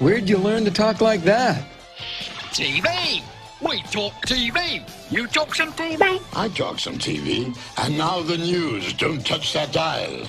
Where'd you learn to talk like that? TV. We talk TV. You talk some TV. I talk some TV. And now the news. Don't touch that dial.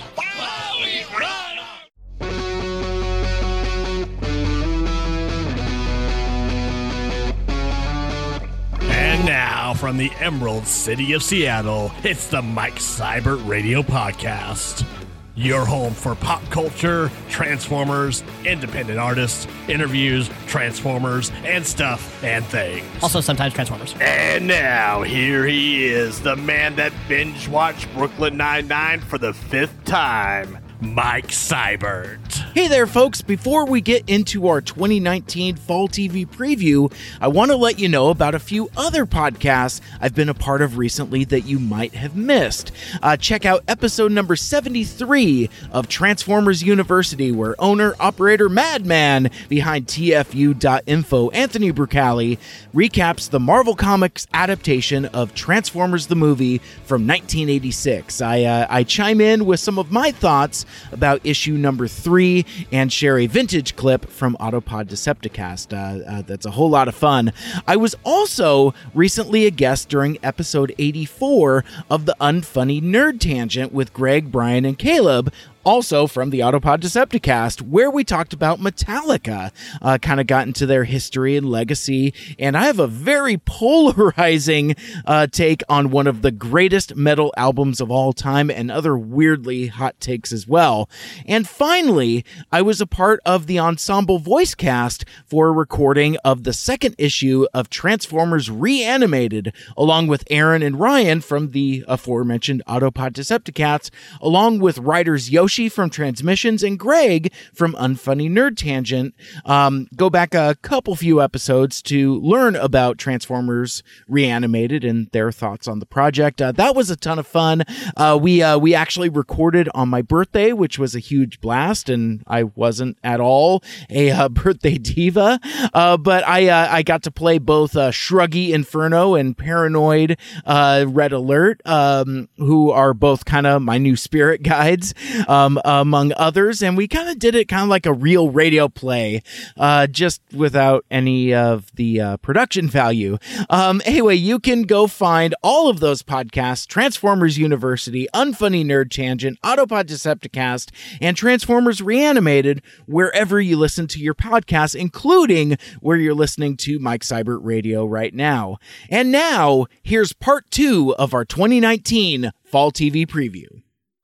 And now, from the Emerald City of Seattle, it's the Mike Seibert Radio Podcast. Your home for pop culture, Transformers, independent artists, interviews, Transformers, and stuff and things. Also, sometimes Transformers. And now, here he is, the man that binge watched Brooklyn Nine-Nine for the fifth time, Mike Seibert. Hey there, folks. Before we get into our 2019 Fall TV preview, I want to let you know about a few other podcasts I've been a part of recently that you might have missed. Uh, check out episode number 73 of Transformers University, where owner operator Madman behind TFU.info, Anthony Brucali, recaps the Marvel Comics adaptation of Transformers the movie from 1986. I, uh, I chime in with some of my thoughts about issue number three and share a vintage clip from Autopod Decepticast. Uh, uh, that's a whole lot of fun. I was also recently a guest during episode 84 of the Unfunny Nerd Tangent with Greg, Brian, and Caleb also from the Autopod Decepticast, where we talked about Metallica, uh, kind of got into their history and legacy. And I have a very polarizing uh, take on one of the greatest metal albums of all time and other weirdly hot takes as well. And finally, I was a part of the ensemble voice cast for a recording of the second issue of Transformers Reanimated, along with Aaron and Ryan from the aforementioned Autopod Decepticast, along with writers Yoshi from Transmissions and Greg from Unfunny Nerd Tangent. Um, go back a couple few episodes to learn about Transformers Reanimated and their thoughts on the project. Uh, that was a ton of fun. Uh, we uh, we actually recorded on my birthday, which was a huge blast, and I wasn't at all a uh, birthday diva, uh, but I uh, I got to play both Shruggy Inferno and Paranoid Red Alert, um, who are both kind of my new spirit guides. Um, among others, and we kind of did it kind of like a real radio play, uh, just without any of the uh, production value. Um, anyway, you can go find all of those podcasts Transformers University, Unfunny Nerd Tangent, Autopod Decepticast, and Transformers Reanimated wherever you listen to your podcasts, including where you're listening to Mike Seibert Radio right now. And now, here's part two of our 2019 Fall TV preview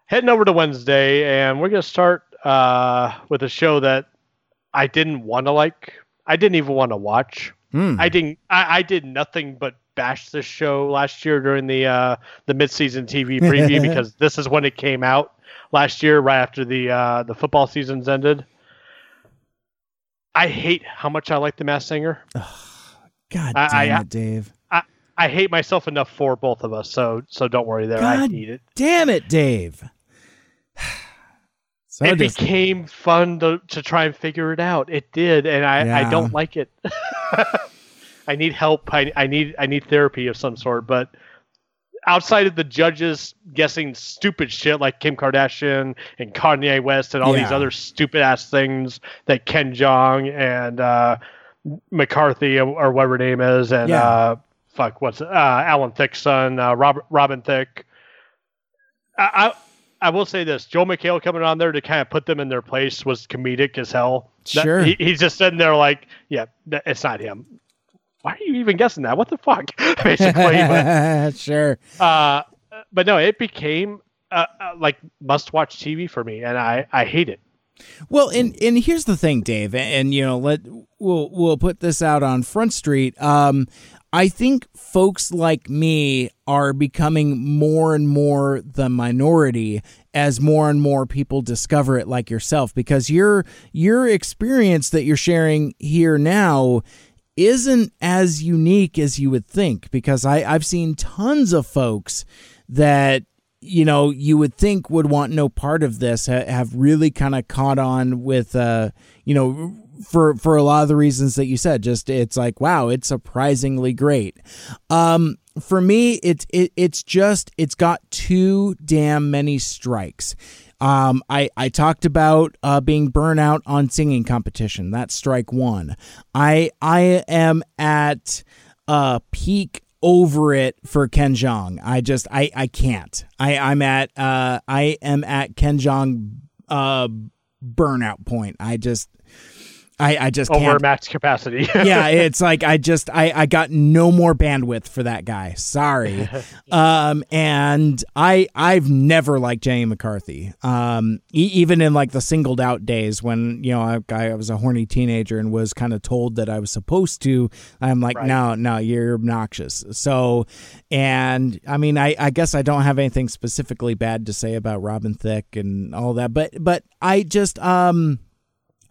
heading over to Wednesday, and we're gonna start uh, with a show that I didn't want to like. I didn't even want to watch. Mm. I didn't. I, I, did nothing but bash this show last year during the uh, the midseason TV preview because this is when it came out last year, right after the uh, the football seasons ended. I hate how much I like the Masked Singer. God damn I, it, Dave. I, I hate myself enough for both of us, so so don't worry there. God I hate it. Damn it, Dave. So it just... became fun to, to try and figure it out. It did, and I, yeah. I don't like it. I need help. I, I need I need therapy of some sort. But outside of the judges guessing stupid shit like Kim Kardashian and Kanye West and all yeah. these other stupid ass things that Ken Jeong and uh, McCarthy or whatever her name is and yeah. uh, fuck what's uh, Alan Thicke's son uh, Robert Robin Thicke. I, I I will say this: Joel McHale coming on there to kind of put them in their place was comedic as hell. Sure, that, he, he's just sitting there like, yeah, it's not him. Why are you even guessing that? What the fuck? Basically, but, sure. Uh, but no, it became uh, uh, like must-watch TV for me, and I I hate it. Well, and and here's the thing, Dave, and you know, let we'll we'll put this out on Front Street. Um, I think folks like me are becoming more and more the minority as more and more people discover it like yourself because your your experience that you're sharing here now isn't as unique as you would think because I, I've seen tons of folks that you know you would think would want no part of this ha- have really kind of caught on with uh you know for for a lot of the reasons that you said just it's like wow it's surprisingly great um for me it's it, it's just it's got too damn many strikes Um, I I talked about uh, being burnout on singing competition. That's strike one. I I am at uh, peak over it for Ken Jeong. I just I I can't. I I'm at uh I am at Ken Jeong uh burnout point. I just I, I just over can't. max capacity. yeah, it's like I just I, I got no more bandwidth for that guy. Sorry. um, and I I've never liked Jamie McCarthy. Um, e- even in like the singled out days when you know I, I was a horny teenager and was kind of told that I was supposed to. I'm like, Right. no, no, you're obnoxious. So, and I mean, I I guess I don't have anything specifically bad to say about Robin Thicke and all that, but but I just um.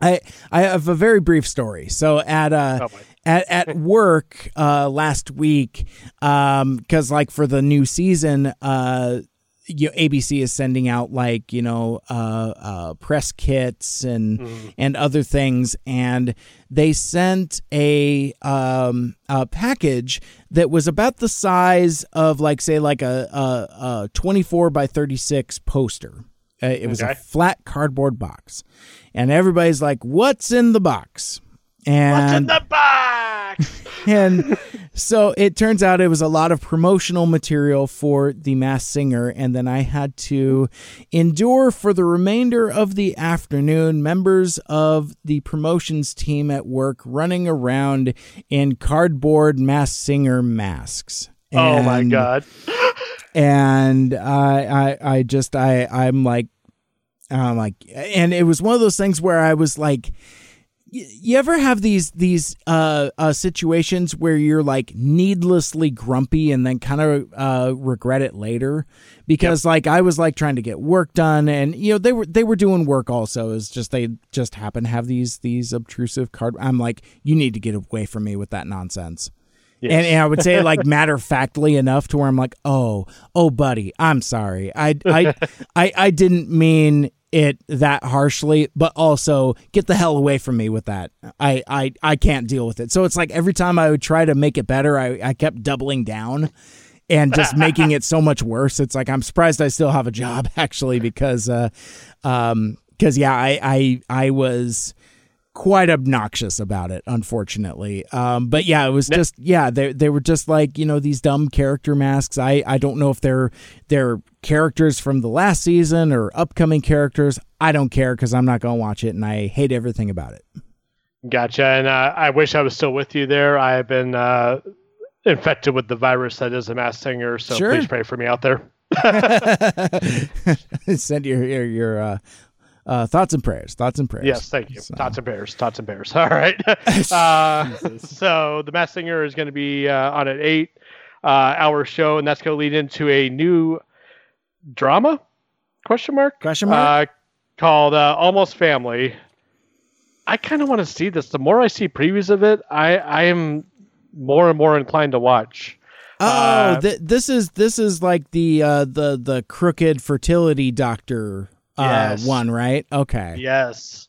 I I have a very brief story. So at uh Oh, at at work uh last week um cuz like for the new season uh you know, ABC is sending out like you know uh, uh, press kits and and other things, and they sent a um, a package that was about the size of like say like a a, a twenty four by thirty six poster. Uh, it was a flat cardboard box, and everybody's like, "What's in the box?" And What's in the box? and so it turns out it was a lot of promotional material for the Masked Singer and then i had to endure for the remainder of the afternoon members of the promotions team at work running around in cardboard Masked Singer masks oh my god. and I, I, I just, I, I'm like, I'm like, and it was one of those things where I was like, you ever have these these uh, uh situations where you're like needlessly grumpy and then kind of uh regret it later? Because like I was like trying to get work done and you know they were they were doing work also. It's just they just happen to have these these obtrusive card I'm like you need to get away from me with that nonsense. And, and I would say like matter of factly enough to where I'm like, oh, oh, buddy, I'm sorry. I, I, I, I didn't mean it that harshly, but also get the hell away from me with that. I, I, I can't deal with it. So it's like every time I would try to make it better, I, I kept doubling down and just making it so much worse. It's like I'm surprised I still have a job actually because, uh, um, because yeah, I, I, I was quite obnoxious about it, unfortunately. Um, but yeah, it was just yeah, they they were just like you know these dumb character masks. I I don't know if they're they're characters from the last season or upcoming characters. I don't care because I'm not gonna watch it, and I hate everything about it. Gotcha. And uh, I wish I was still with you there. I have been uh, infected with the virus that is a Masked Singer, so Sure. please pray for me out there. Send your your, your uh, uh, thoughts and prayers. Thoughts and prayers. Yes, thank you. So- Tots and prayers. Thoughts and prayers. All right. uh, so the Masked Singer is going to be uh, on an eight-hour show, and that's going to lead into a new drama? Question mark? Question mark? Uh, called uh, Almost Family. I kind of want to see this. The more I see previews of it, I I am more and more inclined to watch. Oh, Uh, th- this is this is like the uh, the the crooked fertility doctor uh, Yes. one, right? Okay. Yes.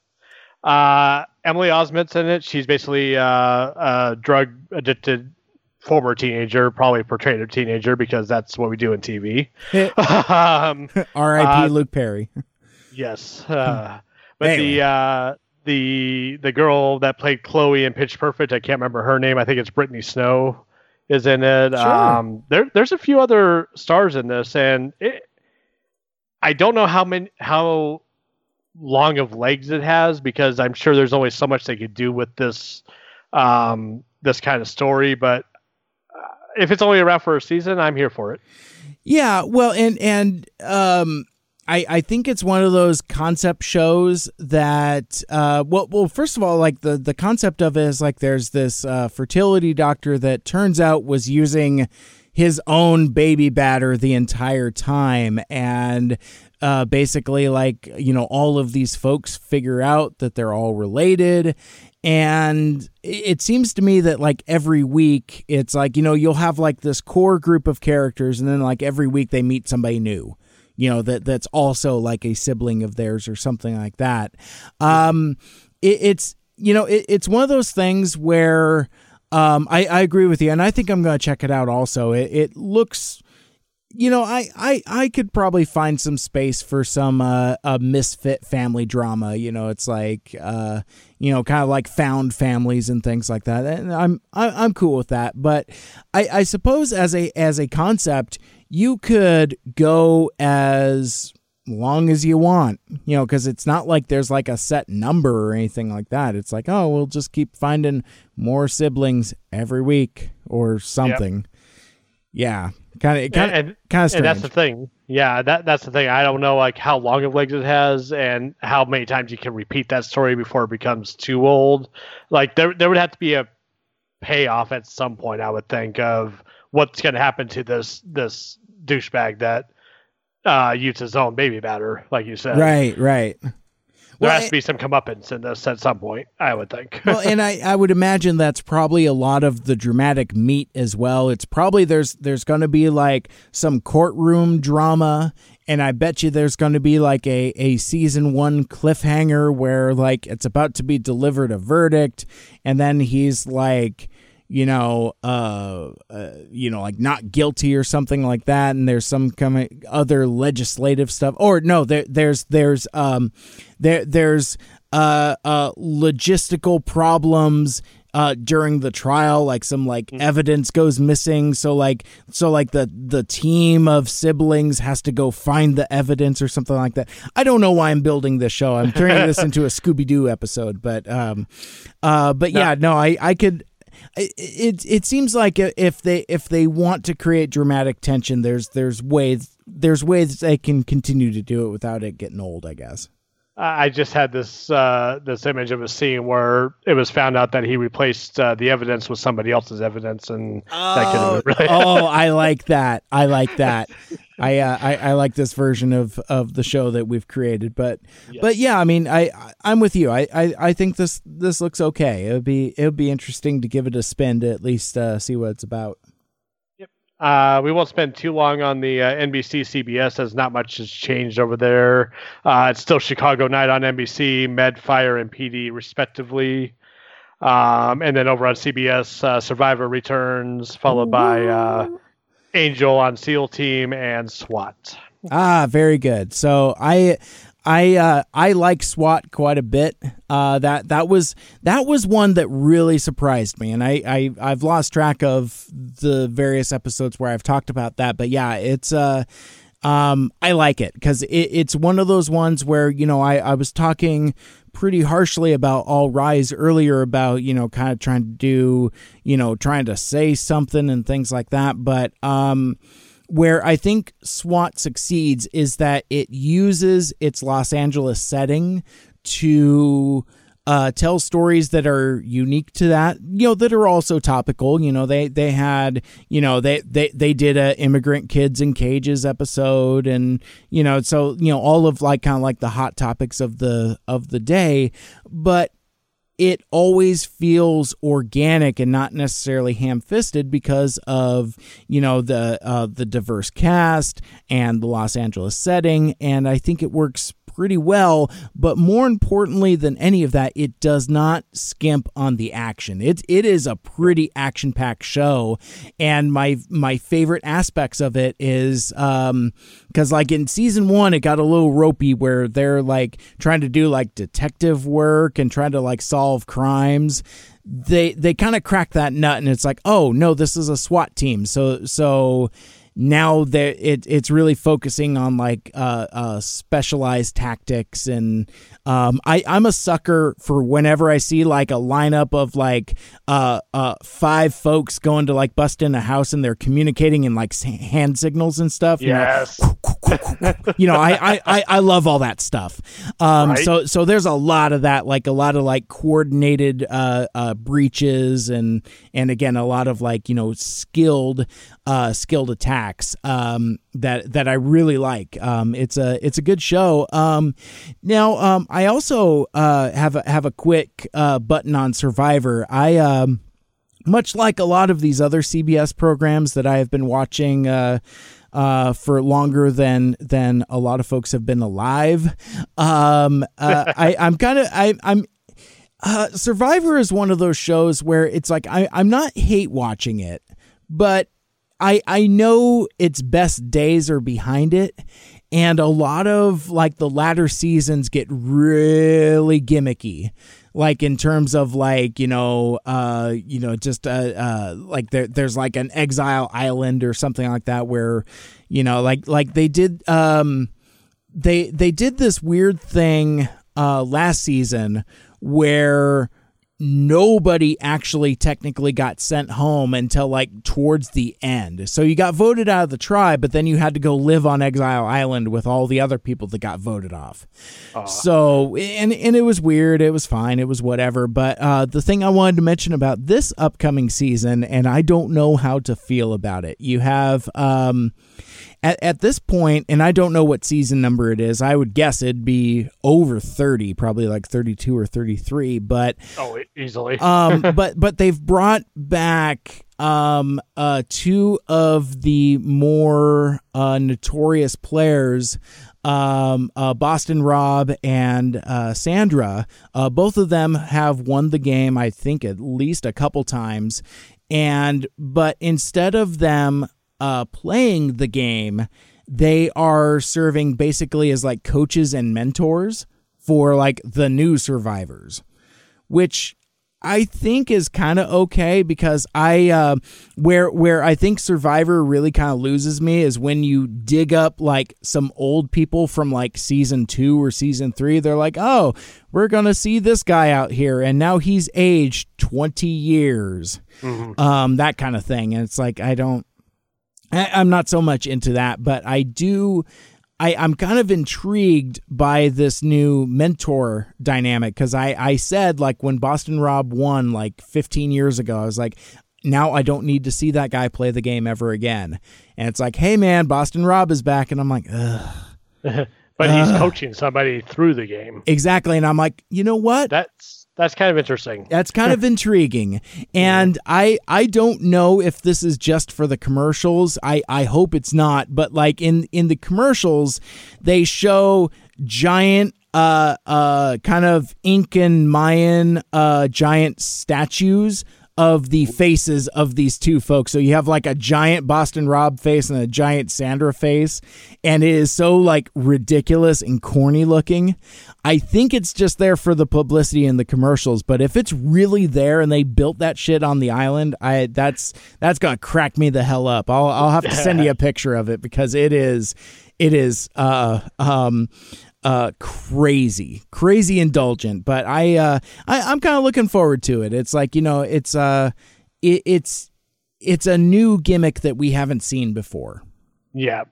Uh, Emily Osment's in it. She's basically uh, a drug addicted former teenager, probably portrayed a teenager because that's what we do in TV. um, R.I.P. Uh, Luke Perry. yes. Uh, but Anyway. the uh, the the girl that played Chloe in Pitch Perfect, I can't remember her name. I think it's Brittany Snow is in it. Sure. Um, there there's a few other stars in this, and it, I don't know how many how long of legs it has because I'm sure there's only so much they could do with this um, this kind of story. But uh, if it's only around for a season, I'm here for it. Yeah, well, and and um, I I think it's one of those concept shows that uh, well, well, first of all, like the the concept of it is like there's this uh, fertility doctor that turns out was using his own baby batter the entire time. And uh, basically like you know all of these folks figure out that they're all related. And it seems to me that like every week it's like you know you'll have like this core group of characters and then like every week they meet somebody new you know that that's also like a sibling of theirs or something like that. Um it, it's you know it, it's one of those things where um I, I agree with you and i think i'm gonna check it out also it, it looks you know, I, I, I could probably find some space for some uh, a misfit family drama. You know, it's like uh, you know, kind of like found families and things like that. And I'm I, I'm cool with that. But I, I suppose as a as a concept, you could go as long as you want, you know, because it's not like there's like a set number or anything like that. It's like, oh, we'll just keep finding more siblings every week or something. Yep. Yeah, kind of, kind of, kind of. And that's the thing. Yeah, that that's the thing. I don't know like how long of legs it has and how many times you can repeat that story before it becomes too old. Like there, there would have to be a payoff at some point. I would think of what's going to happen to this this douchebag that uh, uses his own baby batter, like you said. Right, right there well, has to be some comeuppance in this at some point, I would think. well, and I, I would imagine that's probably a lot of the dramatic meat as well. It's probably there's there's going to be like some courtroom drama, and I bet you there's going to be like a a season one cliffhanger where like it's about to be delivered a verdict, and then he's like you know, uh, uh, you know, like not guilty or something like that, and there's some kind of other legislative stuff. Or no, there, there's there's um, there there's uh, uh logistical problems uh, during the trial like some like mm-hmm. evidence goes missing so like so like the the team of siblings has to go find the evidence or something like that i don't know why i'm building this show i'm turning this into a scooby-doo episode but um uh but no. yeah no i i could it it seems like if they if they want to create dramatic tension, there's there's ways there's ways they can continue to do it without it getting old. I guess. I just had this uh, this image of a scene where it was found out that he replaced uh, the evidence with somebody else's evidence, and oh, that could have really. oh, I like that. I like that. I, uh, I I like this version of, of the show that we've created, but yes. but yeah, I mean, I I'm with you. I, I, I think this this looks okay. It would be it would be interesting to give it a spin to at least uh, see what it's about. Uh, we won't spend too long on the uh, NBC CBS as not much has changed over there. Uh, it's still Chicago Night on NBC, Med, Fire, and PD, respectively. Um, and then over on CBS, uh, Survivor returns, followed by uh, Angel on SEAL Team and SWAT. Ah, very good. So I I uh, I like SWAT quite a bit. Uh, that that was that was one that really surprised me, and I, I I've lost track of the various episodes where I've talked about that. But yeah, it's uh, um, I like it because it, it's one of those ones where you know I I was talking pretty harshly about All Rise earlier about you know kind of trying to do you know trying to say something and things like that, but um where I think SWAT succeeds is that it uses its Los Angeles setting to uh, tell stories that are unique to that, you know, that are also topical. You know, they they had, you know, they they they did a immigrant kids in cages episode, and you know, so you know, all of like kind of like the hot topics of the of the day, but it always feels organic and not necessarily ham-fisted because of you know the uh, the diverse cast and the Los Angeles setting, and I think it works pretty well. But more importantly than any of that, it does not skimp on the action. It it is a pretty action packed show, and my my favorite aspects of it is um because like in season one, it got a little ropey where they're like trying to do like detective work and trying to like solve crimes they they kind of crack that nut and it's like oh no this is a SWAT team so so now that it, it's really focusing on like uh, uh, specialized tactics and um, I, I'm a sucker for whenever I see like a lineup of like uh, uh, five folks going to like bust in a house and they're communicating in like hand signals and stuff. Yes. You know, you know I, I, I love all that stuff. Um, right? So so there's a lot of that, like a lot of like coordinated uh, uh, breaches and and again a lot of like you know skilled uh, skilled attacks um, that that I really like. Um, it's a it's a good show. Um, now um, I also uh, have a, have a quick uh, button on Survivor. I um, much like a lot of these other CBS programs that I have been watching. Uh, uh, for longer than than a lot of folks have been alive. Um, uh, I, I'm kind of I, I'm uh, Survivor is one of those shows where it's like I, I'm not hate watching it, but I I know its best days are behind it, and a lot of like the latter seasons get really gimmicky. Like in terms of like you know uh you know just uh, uh like there there's like an exile island or something like that where you know like like they did um they they did this weird thing uh last season where nobody actually technically got sent home until like towards the end. So you got voted out of the tribe, but then you had to go live on Exile Island with all the other people that got voted off. So and and it was weird. It was fine. It was whatever. But uh, the thing I wanted to mention about this upcoming season, and I don't know how to feel about it. You have um, at, at this point, and I don't know what season number it is. I would guess it'd be over thirty, probably like thirty-two or thirty-three. But oh, easily. um, but but they've brought back um uh two of the more uh notorious players um, uh, Boston Rob and uh, Sandra, uh, both of them have won the game, I think, at least a couple times. And but instead of them uh, playing the game, they are serving basically as like coaches and mentors for like the new survivors, which I think is kind of okay because I uh, where where I think Survivor really kind of loses me is when you dig up like some old people from like season two or season three. They're like, oh, we're gonna see this guy out here, and now he's aged twenty years, mm-hmm. um, that kind of thing. And it's like I don't I, am not so much into that, but I do. I, I'm kind of intrigued by this new mentor dynamic because I, I said like when Boston Rob won like 15 years ago, I was like, now I don't need to see that guy play the game ever again. And it's like, hey man, Boston Rob is back, and I'm like, ugh. but he's coaching somebody through the game. Exactly, and I'm like, you know what? That's that's kind of interesting. That's kind of intriguing. And yeah. I I don't know if this is just for the commercials. I I hope it's not, but like in in the commercials they show giant uh uh kind of Incan Mayan uh giant statues of the faces of these two folks. So you have like a giant Boston Rob face and a giant Sandra face, and it is so like ridiculous and corny looking. I think it's just there for the publicity and the commercials, but if it's really there and they built that shit on the island, I that's that's gonna crack me the hell up. I'll I'll have to send you a picture of it because it is it is uh um uh crazy crazy indulgent but i uh I, i'm kind of looking forward to it. It's like you know it's uh it, it's it's a new gimmick that we haven't seen before. Yeah.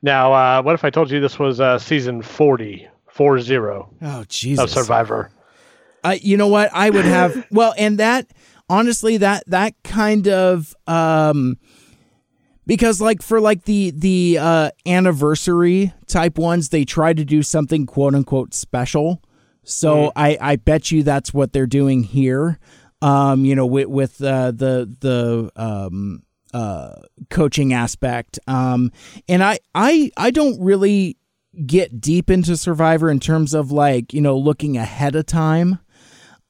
Now uh what if i told you this was uh season 40 four zero oh jesus. Of survivor? Uh, you know what? I would have well and that honestly that that kind of um because like for like the the uh, anniversary type ones they try to do something quote unquote special. So mm. i i bet you that's what they're doing here. Um you know with with uh, the the um uh coaching aspect. Um and i i i don't really get deep into survivor in terms of like you know looking ahead of time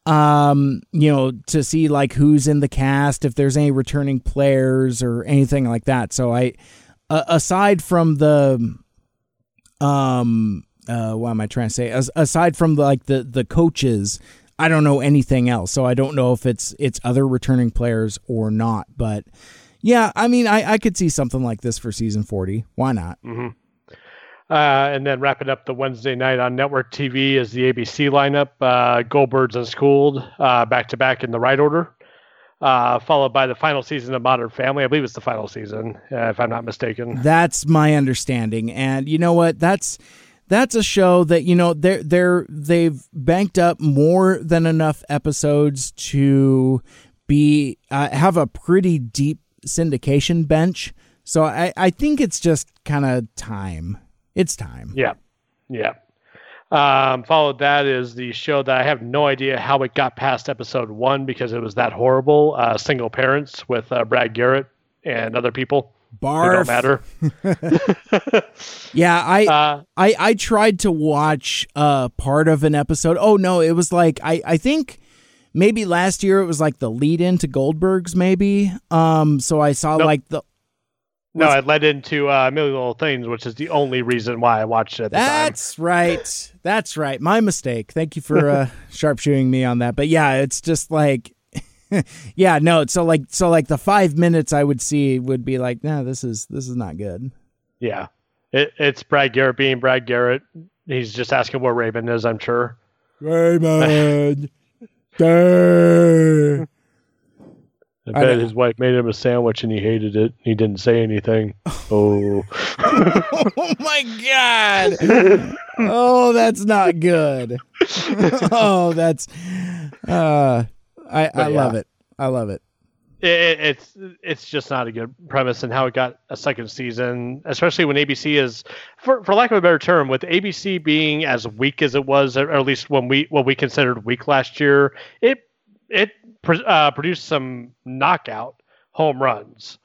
um you know to see like who's in the cast if there's any returning players or anything like that. So i uh, aside from the um uh what am i trying to say? As, aside from like the the coaches i don't know anything else. So i don't know if it's it's other returning players or not. But yeah i mean i i could see something like this for season 40 why not? Mm-hmm. Uh, and then wrapping up the Wednesday night on network TV is the ABC lineup: uh, Goldbergs and Schooled back to back in the right order, uh, followed by the final season of Modern Family. I believe it's the final season, uh, if I'm not mistaken. That's my understanding, and you know what? That's that's a show that you know they're they're they've banked up more than enough episodes to be uh, have a pretty deep syndication bench. So I, I think it's just kind of time. It's time. Yeah. Yeah. Um, followed that is the show that I have no idea how it got past episode one because it was that horrible. Uh, Single Parents with uh, Brad Garrett and other people. Barf. don't matter. yeah, I, uh, I I tried to watch uh, part of an episode. Oh no, it was like I I think maybe last year it was like the lead in to Goldberg's maybe. Um, so I saw nope. like the No, it led into uh, Million Little Things, which is the only reason why I watched it. At the time. That's right. That's right. My mistake. Thank you for uh, sharpshooting me on that. But yeah, it's just like, yeah, no. So like, so like the five minutes I would see would be like, nah, this is this is not good. Yeah, it, it's Brad Garrett being Brad Garrett. He's just asking where Raymond is. I'm sure. Dang. I I bet know. his wife made him a sandwich and he hated it. He didn't say anything. Oh, oh my god. Oh, that's not good. oh, that's. Uh, I I yeah. love it. I love it. it, it- it's it's just not a good premise and how it got a second season, especially when ABC is, for for lack of a better term, with ABC being as weak as it was, or at least when we what we considered weak last year, it it uh, produced some knockout home runs.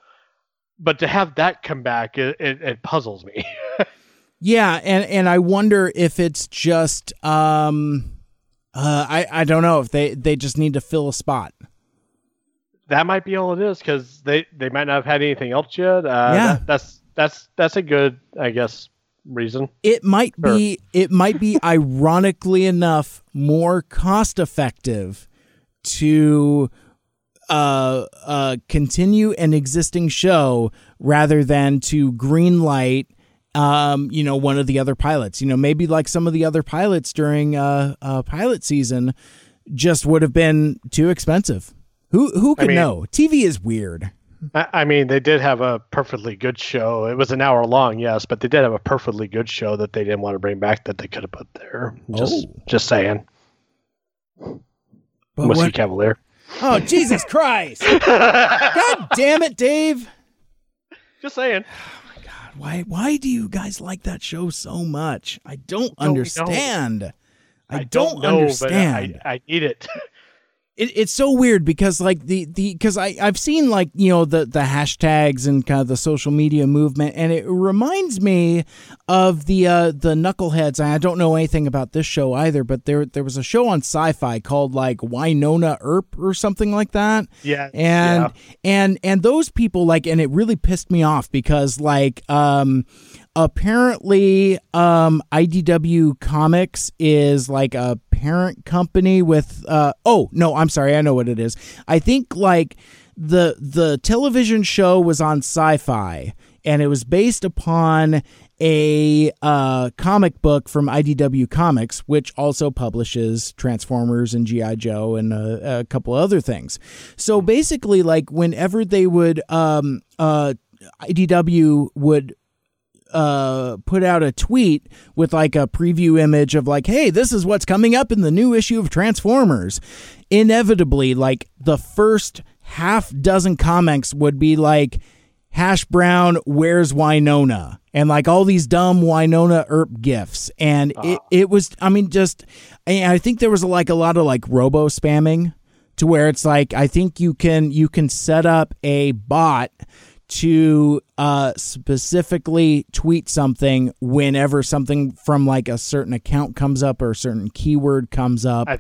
But to have that come back, it, it, it puzzles me. Yeah, and and I wonder if it's just um uh I I don't know if they they just need to fill a spot. that might be all it is because they they might not have had anything else yet. Uh, Yeah. that- that's that's that's a good, I guess, reason. It might be it might be ironically enough more cost effective to uh uh continue an existing show rather than to green light um you know one of the other pilots you know maybe like some of the other pilots during uh uh pilot season just would have been too expensive who who could mean- know tv is weird I, I mean, they did have a perfectly good show. It was an hour long, yes, but they did have a perfectly good show that they didn't want to bring back that they could have put there. Just Oh. just saying. But Whiskey what, Cavalier. oh jesus christ god damn it dave Just saying. Oh my God, why why do you guys like that show so much i don't know. understand I, don't, don't, know, understand. but I, I need it. it, it's so weird because like the the because I I've seen like you know the the hashtags and kind of the social media movement and it reminds me of the uh the knuckleheads I don't know anything about this show either but there there was a show on sci-fi called like Wynonna Earp or something like that Yeah, and yeah. and and those people like and it really pissed me off because like um apparently um IDW Comics is like a parent company with uh oh no I'm sorry I know what it is I think like the the television show was on sci-fi and it was based upon a uh, comic book from IDW Comics, which also publishes Transformers and GI Joe and uh, a couple other things. So basically, like whenever they would, um, uh, IDW would uh put out a tweet with like a preview image of like hey this is what's coming up in the new issue of transformers. Inevitably like the first half dozen comics would be like hash brown where's Wynonna? And like all these dumb Wynonna Earp gifts. and it, it was i mean just i think there was like a lot of like robo spamming to where it's like i think you can you can set up a bot to uh, specifically tweet something whenever something from like a certain account comes up or a certain keyword comes up. I-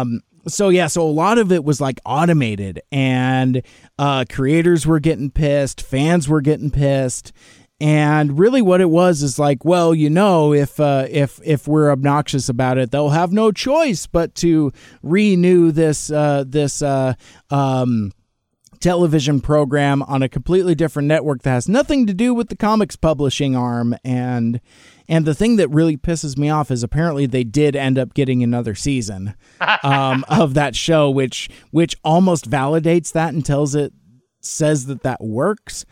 um, so yeah, so a lot of it was like automated, and uh, creators were getting pissed, fans were getting pissed, and really what it was is like, well, you know, if uh, if if we're obnoxious about it, they'll have no choice but to renew this uh, this uh, um, television program on a completely different network that has nothing to do with the comics publishing arm. And and the thing that really pisses me off is apparently they did end up getting another season um, of that show which which almost validates that and tells it says that that works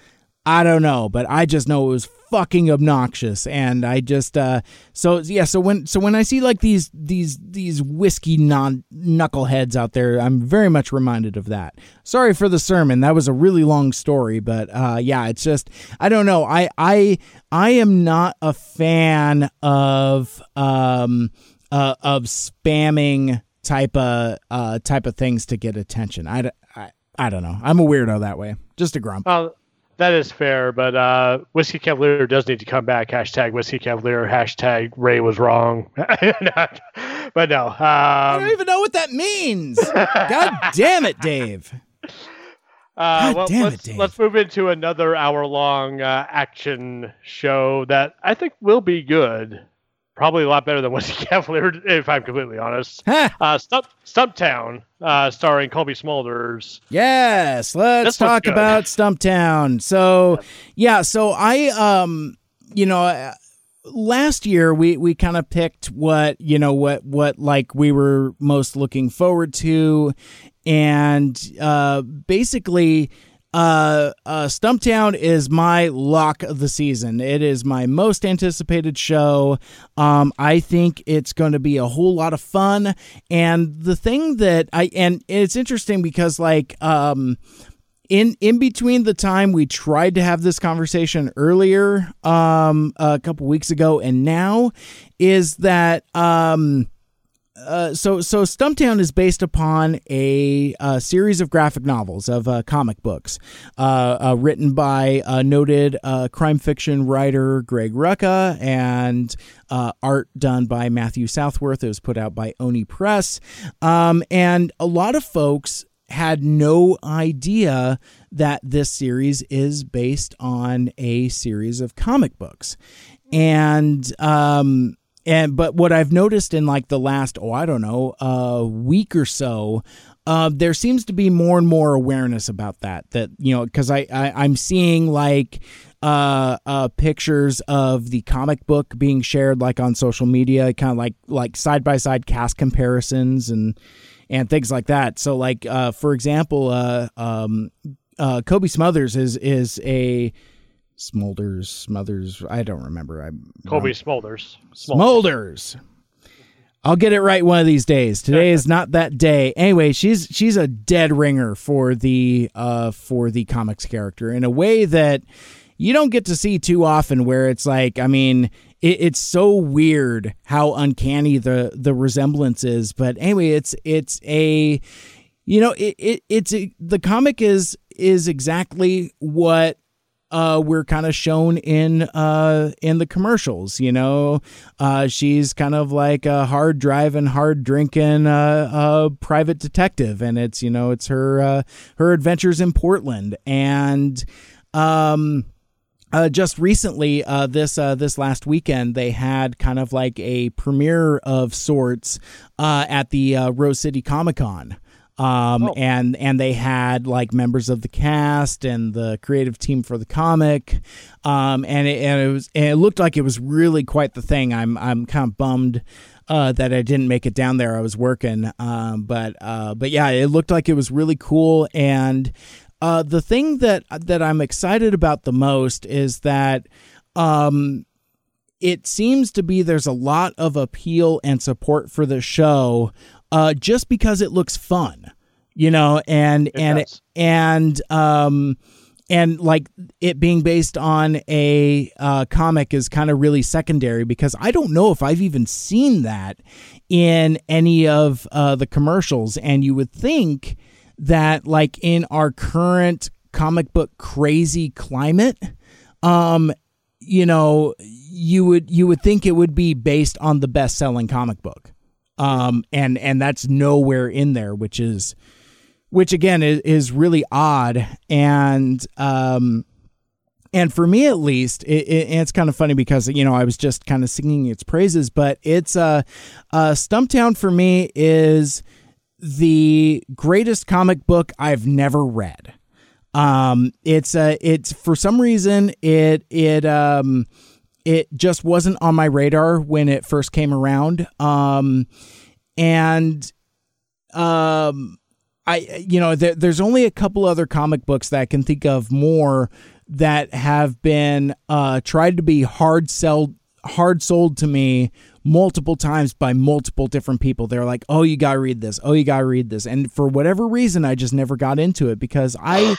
I don't know, but I just know it was fucking obnoxious, and I just uh, so yeah. So when so when I see like these these these whiskey non knuckleheads out there, I'm very much reminded of that. Sorry for the sermon. That was a really long story, but uh, yeah, it's just I don't know. I I I am not a fan of um uh, of spamming type of uh type of things to get attention. I, I I don't know. I'm a weirdo that way. Just a grump. That is fair, but uh, Whiskey Cavalier does need to come back. Hashtag Whiskey Cavalier. Hashtag Ray was wrong. but no. I don't Um, even know what that means. God damn it, Dave. Uh, well, damn it, let's, Dave. let's move into another hour-long uh, action show that I think will be good. Probably a lot better than Wesley Cavalier, if I'm completely honest. Huh. Uh, Stump, Stumptown, uh, starring Cobie Smulders. Yes, let's This talk about Stumptown. So, yeah, so I um, you know, last year we we kind of picked what, you know, what what like we were most looking forward to and uh basically uh, uh, Stumptown is my lock of the season. It is my most anticipated show. Um, I think it's going to be a whole lot of fun. And the thing that I and it's interesting because like um, in in between the time we tried to have this conversation earlier um, a couple weeks ago and now is that um, uh, so so Stumptown is based upon a, uh series of graphic novels of uh, comic books, uh, uh, written by noted uh, crime fiction writer Greg Rucka and uh, art done by Matthew Southworth. It was put out by Oni Press, um, and a lot of folks had no idea that this series is based on a series of comic books, and um, and but what I've noticed in like the last oh I don't know uh week or so uh, there seems to be more and more awareness about that that you know because I, I I'm seeing like uh, uh pictures of the comic book being shared like on social media kind of like like side by side cast comparisons and and things like that. So like uh for example uh um uh Kobe Smothers is is a Smolders Smothers I don't remember I'm Cobie Smulders. Smolders. I'll get it right one of these days. Today is not that day. Anyway, she's she's a dead ringer for the uh for the comics character in a way that you don't get to see too often where it's like I mean it, it's so weird how uncanny the the resemblance is but anyway it's it's a you know it, it it's a, the comic is is exactly what uh, we're kind of shown in uh, in the commercials. You know, uh, she's kind of like a hard driving, hard drinking uh, private detective, and it's you know it's her uh, her adventures in Portland, and um, uh, just recently, uh, this uh, this last weekend, they had kind of like a premiere of sorts uh, at the uh, Rose City Comic Con. Um, and and they had like members of the cast and the creative team for the comic, um, and it, and it was and it looked like it was really quite the thing. I'm I'm kind of bummed uh, that I didn't make it down there. I was working, um, but uh, but yeah, it looked like it was really cool. And uh, the thing that that I'm excited about the most is that um, it seems to be there's a lot of appeal and support for the show uh, just because it looks fun, you know, and and does. and um and like it being based on a uh, comic is kind of really secondary because I don't know if I've even seen that in any of uh, the commercials, and you would think that like in our current comic book crazy climate, um, you know, you would you would think it would be based on the best selling comic book um and and that's nowhere in there which is which again is, is really odd. And um and for me at least it, it, it's kind of funny because you know i was just kind of singing its praises but it's a uh uh stumptown for me is the greatest comic book i've never read. Um it's uh it's for some reason it it um it just wasn't on my radar when it first came around. Um and um i you know there, there's only a couple other comic books that i can think of more that have been uh tried to be hard sell hard sold to me multiple times by multiple different people. They're like oh you gotta read this. Oh you gotta read this. And for whatever reason i just never got into it because i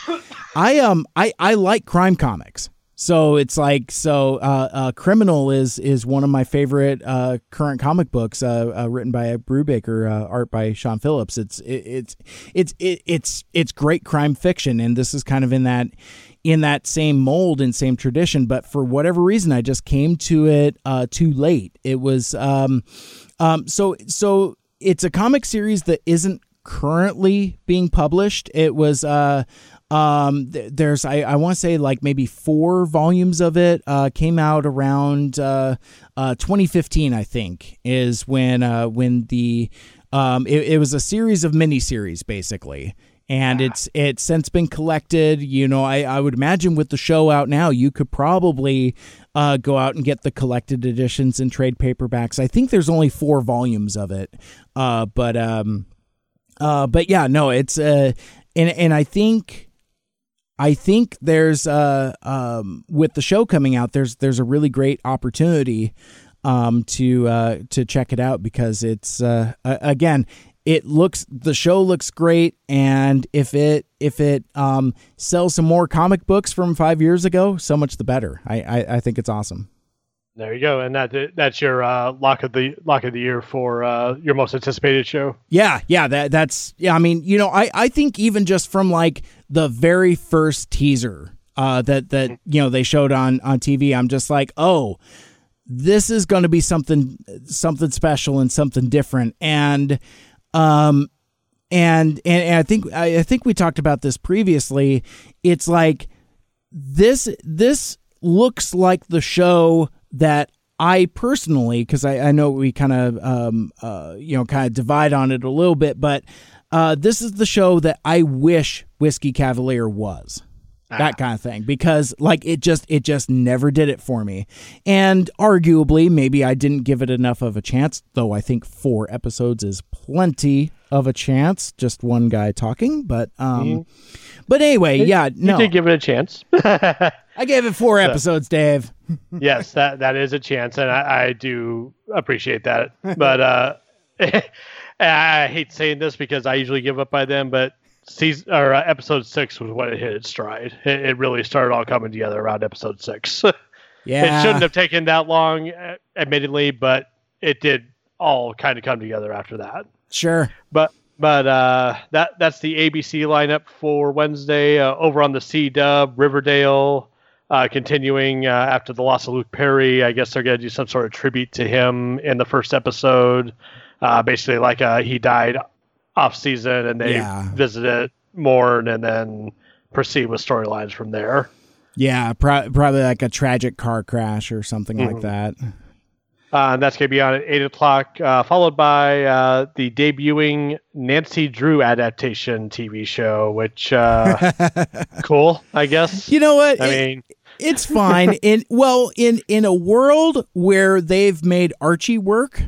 i um i i like crime comics so it's like so uh, uh, criminal is is one of my favorite uh, current comic books uh, uh, written by Brubaker, uh, art by Sean Phillips. It's it, it's it's it, it's it's great crime fiction, and this is kind of in that in that same mold and same tradition. But for whatever reason, I just came to it uh, too late. It was um, um, so so it's a comic series that isn't currently being published. It was uh, Um, th- there's I, I want to say like maybe four volumes of it uh, came out around uh, uh, 2015, I think, is when uh, when the um, it, it was a series of miniseries basically and it's it's since been collected. You know, I, I would imagine with the show out now, you could probably uh, go out and get the collected editions and trade paperbacks. I think there's only four volumes of it, uh, but um, uh, but yeah, no, it's uh, and and I think. I think there's uh um with the show coming out there's there's a really great opportunity um to uh to check it out because it's uh again it looks the show looks great. And if it if it um, sells some more comic books from five years ago so much the better. I i, I think it's awesome. There you go. And that that's your uh, lock of the lock of the year for uh, your most anticipated show? Yeah yeah that that's yeah i mean you know i i think even just from like the very first teaser uh, that that you know they showed on on tv i'm just like oh this is going to be something something special and something different and um, and, and and I think I, I think we talked about this previously. It's like this this looks like the show that I personally, because I, I know we kind of um, uh, you know kind of divide on it a little bit, but uh, this is the show that I wish Whiskey Cavalier was. That ah. kind of thing. Because like it just it just never did it for me. And arguably maybe i didn't give it enough of a chance though i think four episodes is plenty of a chance. Just one guy talking but um mm. but anyway yeah no. you did give it a chance. I gave it four so, episodes dave. Yes that that is a chance and i, I do appreciate that. But uh I hate saying this because I usually give up by then, but season or uh, episode six was when it hit its stride. It, it, really started all coming together around episode six. yeah, it shouldn't have taken that long, uh, admittedly, but it did all kind of come together after that. Sure, but but uh, that that's the ABC lineup for Wednesday uh, over on the C Dub Riverdale. Uh, continuing uh, after the loss of Luke Perry, I guess they're going to do some sort of tribute to him in the first episode. Uh, basically, like he died off season and they yeah. visit it more and then proceed with storylines from there. Yeah, pro- probably like a tragic car crash or something mm-hmm. like that. Uh, and that's going to be on at 8 o'clock, uh, followed by uh, the debuting Nancy Drew adaptation TV show, which, uh, cool, I guess. You know what? I it, mean, it's fine. in Well, in, in a world where they've made Archie work,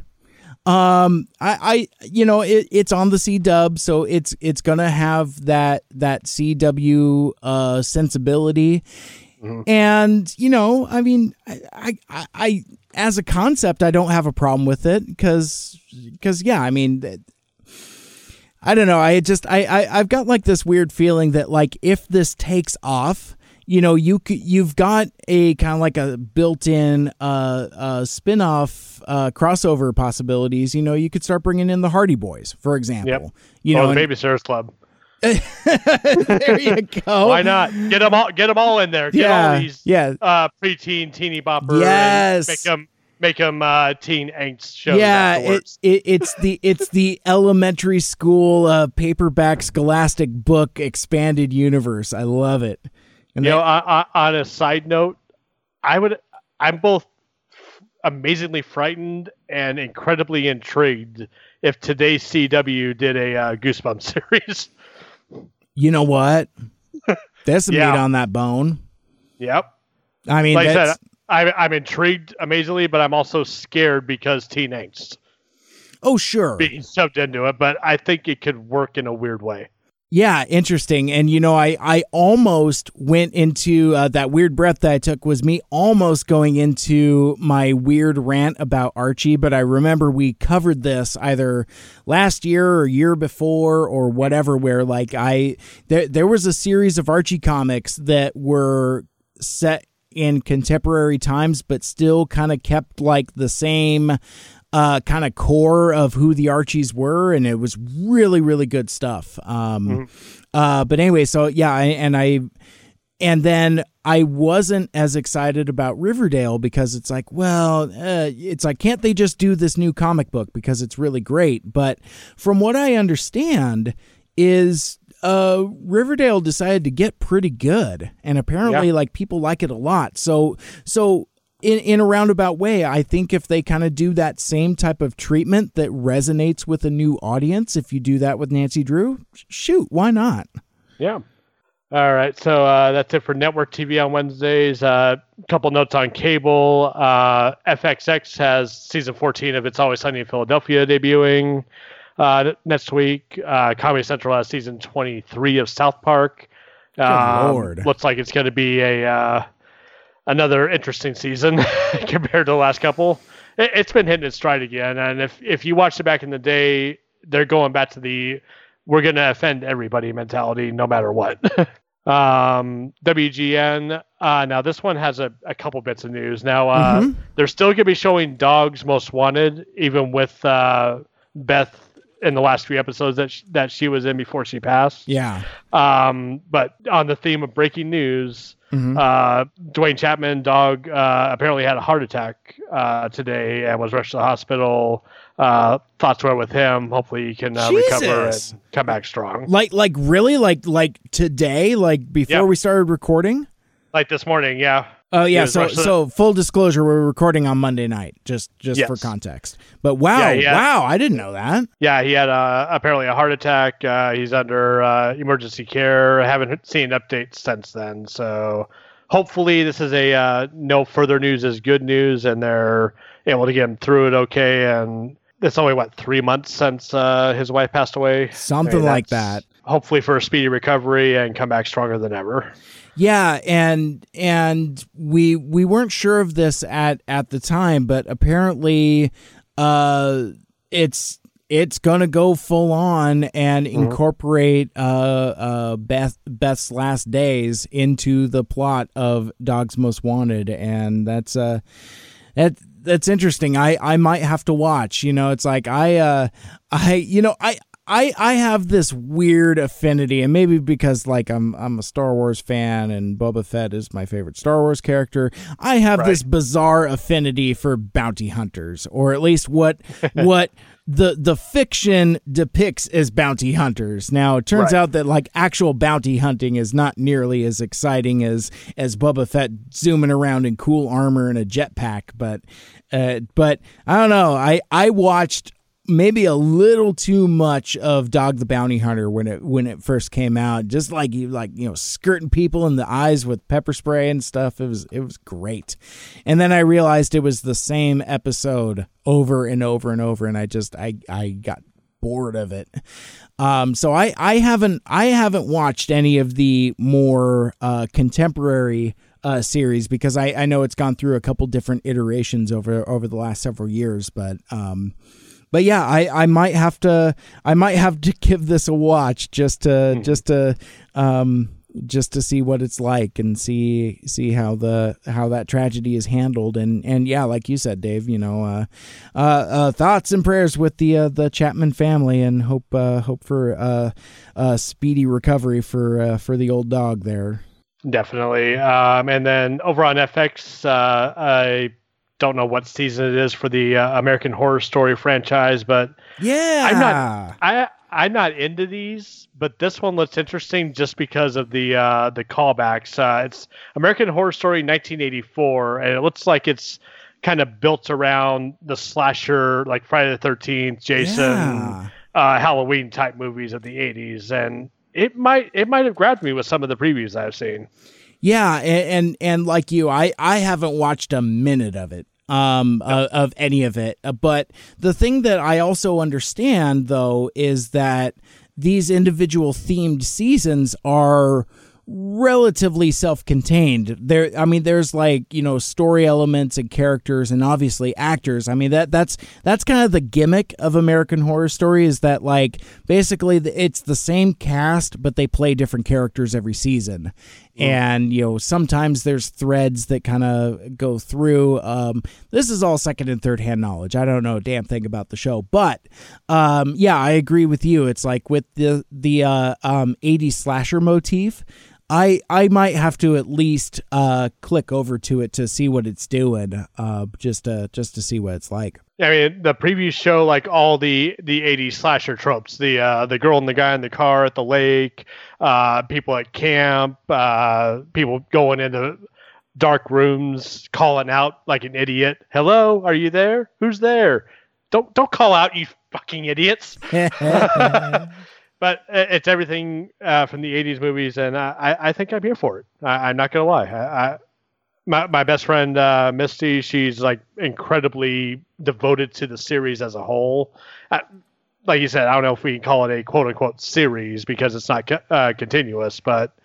um, I, I, you know, it, it's on the C Dub, so it's it's gonna have that that CW uh sensibility, mm-hmm. and you know, I mean, I, I, I, as a concept, I don't have a problem with it because because yeah, I mean. I don't know. I just I, I I've got like this weird feeling that like if this takes off, you know you you've got a kind of like a built-in uh, uh spin-off uh crossover possibilities you know you could start bringing in the hardy boys for example yep. you oh, know the Baby babysitters club there you go. Why not get them all? Get them all in there. Get yeah, all these yeah. Uh, preteen teeny bopper. Yes. make them make them uh, teen angst show. Yeah, it, it, it's the it's the elementary school uh, paperback scholastic book expanded universe. I love it. And you they, know, on, on a side note, I would, I'm both amazingly frightened and incredibly intrigued if today's CW did a uh, Goosebumps series. You know what? There's some yeah. meat on that bone. Yep. I mean, like I said, I, I'm intrigued amazingly, but I'm also scared because teen angst. Oh, sure. Being shoved into it, but I think it could work in a weird way. Yeah, interesting. And you know, I I almost went into uh, that weird breath that I took was me almost going into my weird rant about Archie, but I remember we covered this either last year or year before or whatever where like I there there was a series of Archie comics that were set in contemporary times but still kind of kept like the same uh, kind of core of who the Archies were, and it was really, really good stuff. Um, mm-hmm. uh, but anyway, so yeah, I, and I, and then I wasn't as excited about Riverdale because it's like, well, uh, it's like, can't they just do this new comic book because it's really great? But from what I understand, is uh, Riverdale decided to get pretty good, and apparently, Yeah. like people like it a lot. So, so in in a roundabout way, I think if they kind of do that same type of treatment that resonates with a new audience, if you do that with Nancy Drew, shoot, why not? Yeah. All right. So uh, that's it for network TV on Wednesdays. A uh, couple notes on cable. Uh, FXX has season 14 of It's Always Sunny in Philadelphia debuting uh, next week. Uh, Comedy Central has season 23 of South Park. Um, Lord. Looks like it's going to be a uh, another interesting season compared to the last couple. It, it's been hitting its stride again, and if if you watched it back in the day, they're going back to the we're going to offend everybody mentality no matter what. um, WGN. Uh, now this one has a, a couple bits of news. Now uh, Mhm. they're still going to be showing Dogs Most Wanted, even with uh, Beth in the last few episodes that sh- that she was in before she passed. Yeah. Um, but on the theme of breaking news, Mhm. uh, Duane Chapman, dog, uh, apparently had a heart attack uh, today and was rushed to the hospital. Uh, thoughts were with him. Hopefully, he can uh, recover and come back strong. Like, like really, like, like today, like before Yeah. we started recording. Like this morning, yeah. Oh yeah, so to- so full disclosure, we're recording on Monday night, just just for context. But wow, Yeah, yeah. wow, I didn't know that. Yeah, he had uh, apparently a heart attack. Uh, he's under uh, emergency care. I haven't seen updates since then. So hopefully, this is a uh, no further news is good news, and they're able to get him through it okay. And it's only what three months since uh, his wife passed away. Something like that. Hopefully, for a speedy recovery and come back stronger than ever. Yeah, and and we we weren't sure of this at at the time, but apparently, uh, it's it's gonna go full on and incorporate uh uh Beth Beth's last days into the plot of Dogs Most Wanted, and that's uh that that's interesting. I I might have to watch. You know, it's like I uh I you know I. I, I have this weird affinity, and maybe because like I'm I'm a Star Wars fan and Boba Fett is my favorite Star Wars character. I have this bizarre affinity for bounty hunters, or at least what what the the fiction depicts as bounty hunters. Now it turns Right. out that like actual bounty hunting is not nearly as exciting as as Boba Fett zooming around in cool armor and a jetpack, but uh, but I don't know. I I watched maybe a little too much of Dog the Bounty Hunter when it when it first came out. Just like you like you know skirting people in the eyes with pepper spray and stuff. It was it was great. And then I realized it was the same episode over and over and over, and I just I I got bored of it. Um, so I I haven't I haven't watched any of the more uh, contemporary. Uh, series because I, I know it's gone through a couple different iterations over over the last several years, but um, but yeah, I, I might have to I might have to give this a watch just to just to um just to see what it's like and see see how the how that tragedy is handled. And and yeah like you said Dave you know uh uh, uh thoughts and prayers with the uh, the Chapman family and hope uh hope for uh uh speedy recovery for uh, for the old dog there. Definitely. Um, and then over on FX, uh, I don't know what season it is for the uh, American Horror Story franchise, but yeah I'm not. I I'm not into these, but this one looks interesting just because of the uh, the callbacks. Uh, it's American Horror Story 1984, and it looks like it's kind of built around the slasher, like Friday the 13th, Jason, Yeah. uh, Halloween type movies of the 80s, and it might it might have grabbed me with some of the previews I've seen. Yeah, and, and and like you, I I haven't watched a minute of it, um, uh, of any of it. Uh, But the thing that I also understand though is that these individual themed seasons are relatively self-contained. There i mean there's like you know story elements and characters and obviously actors. I mean that that's that's kind of the gimmick of american horror story is that like basically the- it's the same cast but they play different characters every season and you know sometimes there's threads that kind of go through um, this is all second and third hand knowledge. I don't know a damn thing about the show but um, yeah i agree with you. It's like with the the uh, um, 80s slasher motif I, I might have to at least uh, click over to it to see what it's doing, uh, just to just to see what it's like. I mean, the previews show like all the the '80s slasher tropes: the uh, the girl and the guy in the car at the lake, uh, people at camp, uh, people going into dark rooms, calling out like an idiot. Hello, are you there? Who's there? Don't don't call out, you fucking idiots. but it's everything uh, from the '80s movies, and I, I think I'm here for it. I, am not gonna lie. I, I, my my best friend uh, Misty, she's like incredibly devoted to the series as a whole. Uh, like you said, I don't know if we can call it a quote unquote series because it's not uh, continuous, but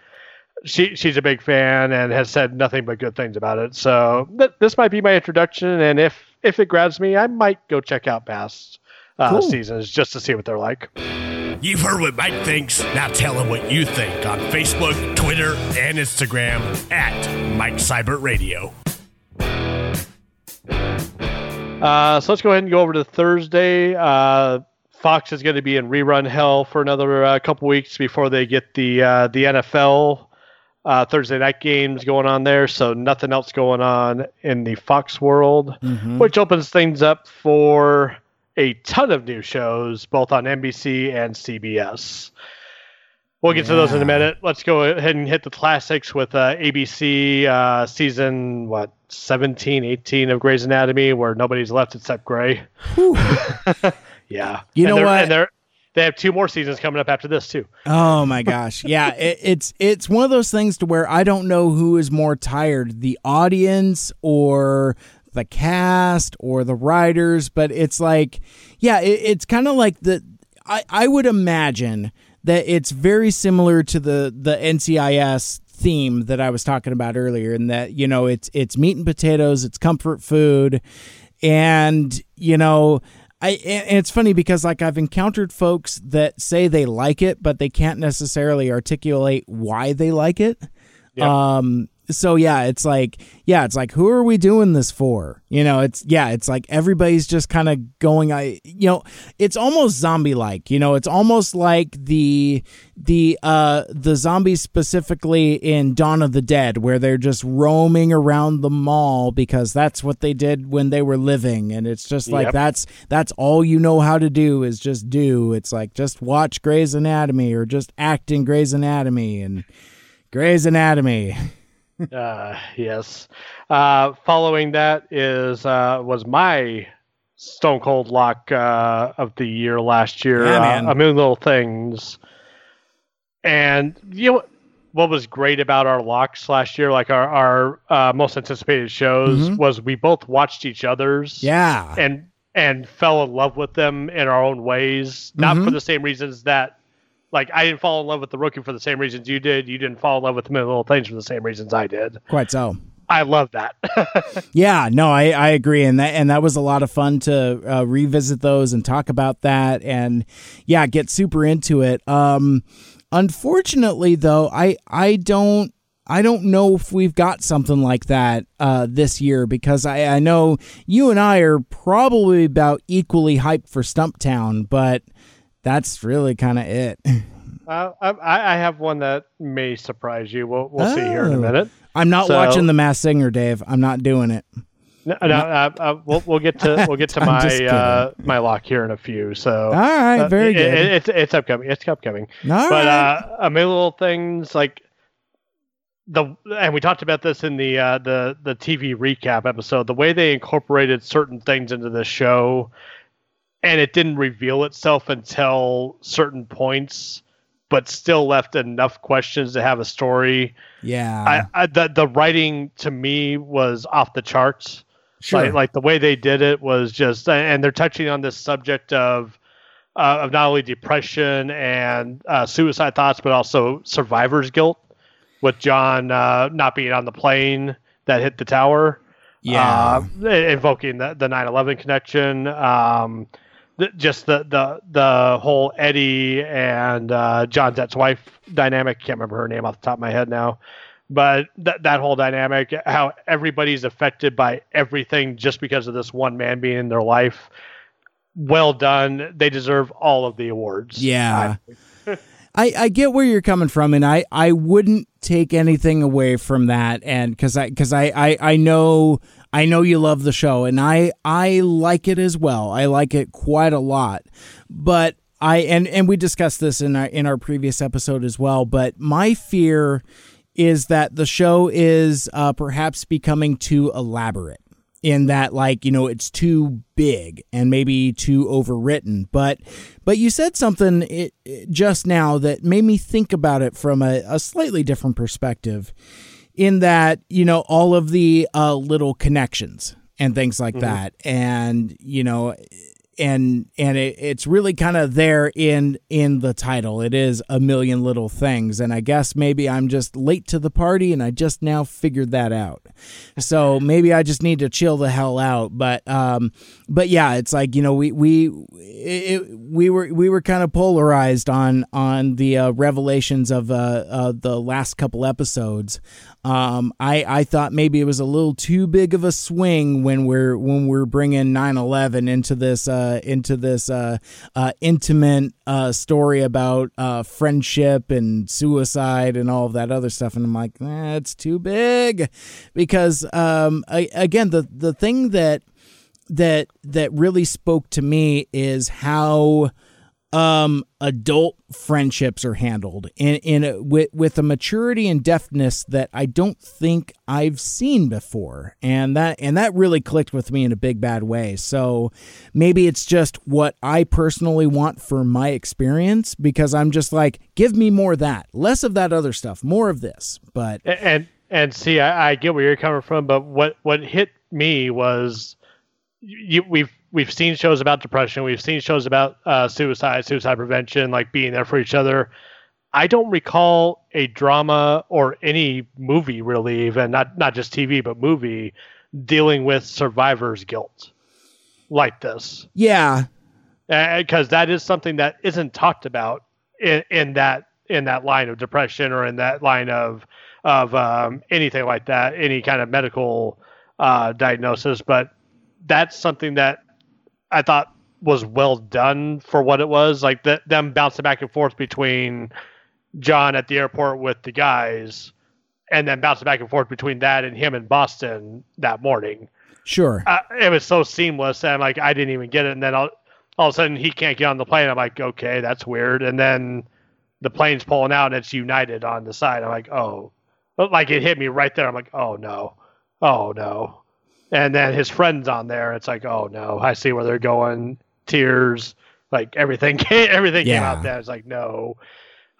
she she's a big fan and has said nothing but good things about it. So th- this might be my introduction, and if if it grabs me, I might go check out past uh, cool. seasons just to see what they're like. You've heard what Mike thinks. Now tell him what you think on Facebook, Twitter, and Instagram at Mike Seibert Radio. Uh, so let's go ahead and go over to Thursday. Uh, Fox is going to be in rerun hell for another uh, couple weeks before they get the uh, the NFL uh, Thursday night games going on there. So nothing else going on in the Fox world, mm-hmm. which opens things up for a ton of new shows, both on NBC and CBS. We'll get yeah. to those in a minute. Let's go ahead and hit the classics with uh, ABC uh, season, what, 17, 18 of Grey's Anatomy, where nobody's left except Grey. yeah. You and know what? And they're, they have two more seasons coming up after this too. Oh my gosh, yeah, it, it's it's one of those things to where I don't know who is more tired, the audience or the cast or the writers, but it's like, yeah, it, it's kind of like the. I, I would imagine that it's very similar to the the NCIS theme that I was talking about earlier, and that you know it's it's meat and potatoes, it's comfort food, and you know. I, and it's funny because like I've encountered folks that say they like it, but they can't necessarily articulate why they like it. Yep. Um, so yeah, it's like yeah, it's like who are we doing this for? You know, it's yeah, it's like everybody's just kind of going I you know, it's almost zombie like, you know, it's almost like the the uh the zombies specifically in Dawn of the Dead where they're just roaming around the mall because that's what they did when they were living and it's just like yep. that's that's all you know how to do is just do. It's like just watch Grey's Anatomy or just act in Grey's Anatomy and Grey's Anatomy. uh, yes. Uh, following that is uh, was my Stone Cold Lock uh, of the year last year. Yeah, uh, a million little things. And you know what was great about our locks last year, like our our uh, most anticipated shows, mm-hmm. was we both watched each other's. Yeah. And and fell in love with them in our own ways, not mm-hmm. for the same reasons that like I didn't fall in love with the rookie for the same reasons you did. You didn't fall in love with the little things for the same reasons I did. Quite so. I love that. yeah, no, I, I agree, and that and that was a lot of fun to uh, revisit those and talk about that, and yeah, get super into it. Um, unfortunately, though, I I don't I don't know if we've got something like that uh, this year because I, I know you and I are probably about equally hyped for Stumptown, but that's really kind of it. Uh, I, I, have one that may surprise you. We'll, we'll oh. see here in a oh. minute. I'm not so, watching The Masked Singer, Dave. I'm not doing it. No, no uh, uh, we'll we'll get to we'll get to my uh, my lock here in a few. So all right, uh, very good. It, it's it's upcoming. It's upcoming. All but right. uh, a little things like the and we talked about this in the uh, the the TV recap episode. The way they incorporated certain things into the show and it didn't reveal itself until certain points, but still left enough questions to have a story. Yeah, I, I, the the writing to me was off the charts. Sure, like, like, the way they did it was just, and they're touching on this subject of uh, of not only depression and uh, suicide thoughts, but also survivor's guilt with John uh, not being on the plane that hit the tower. Yeah, uh, invoking the the nine eleven connection. Um, just the the the whole Eddie and uh, John's ex-wife dynamic. Can't remember her name off the top of my head now, but that that whole dynamic, how everybody's affected by everything just because of this one man being in their life. Well done. They deserve all of the awards. Yeah. I, I get where you're coming from, and I, I wouldn't take anything away from that, and because I because I, I I know I know you love the show, and I I like it as well. I like it quite a lot, but I and and we discussed this in our in our previous episode as well. But my fear is that the show is uh, perhaps becoming too elaborate in that like you know it's too big and maybe too overwritten but but you said something it, it just now that made me think about it from a, a slightly different perspective in that you know all of the uh, little connections and things like mm-hmm. that and you know and and it, it's really kind of there in in the title. It is a million little things. And i guess maybe i'm just late to the party and i just now figured that out. So maybe i just need to chill the hell out. But um but yeah it's like you know we we it, we were we were kind of polarized on on the uh, revelations of uh, uh the last couple episodes. Um, I I thought maybe it was a little too big of a swing when we're when we're bringing 9/11 into this uh, into this uh, uh, intimate uh, story about uh, friendship and suicide and all of that other stuff, and I'm like, eh, too big, because um, I, again the the thing that that that really spoke to me is how um, adult friendships are handled in in a, with with a maturity and deftness that I don't think I've seen before, and that and that really clicked with me in a big bad way. So maybe it's just what I personally want for my experience because I'm just like, give me more of that, less of that other stuff, more of this. But and and see, I, I get where you're coming from, but what what hit me was you, we've we've seen shows about depression, we've seen shows about uh, suicide, suicide prevention, like being there for each other. I don't recall a drama or any movie really, even not not just TV but movie, dealing with survivor's guilt like this. Yeah, because that is something that isn't talked about in, in that in that line of depression or in that line of of um, anything like that, any kind of medical uh, diagnosis. But that's something that I thought was well done for what it was. Like the, them bouncing back and forth between John at the airport with the guys, and then bouncing back and forth between that and him in Boston that morning. Sure, uh, it was so seamless, and like I didn't even get it. And then all, all of a sudden he can't get on the plane. I'm like, okay, that's weird. And then the plane's pulling out, and it's United on the side. I'm like, oh, like it hit me right there. I'm like, oh no, oh no and then his friends on there. It's like, oh no, I see where they're going. Tears, like everything, came, everything yeah. came out there. It's like, no,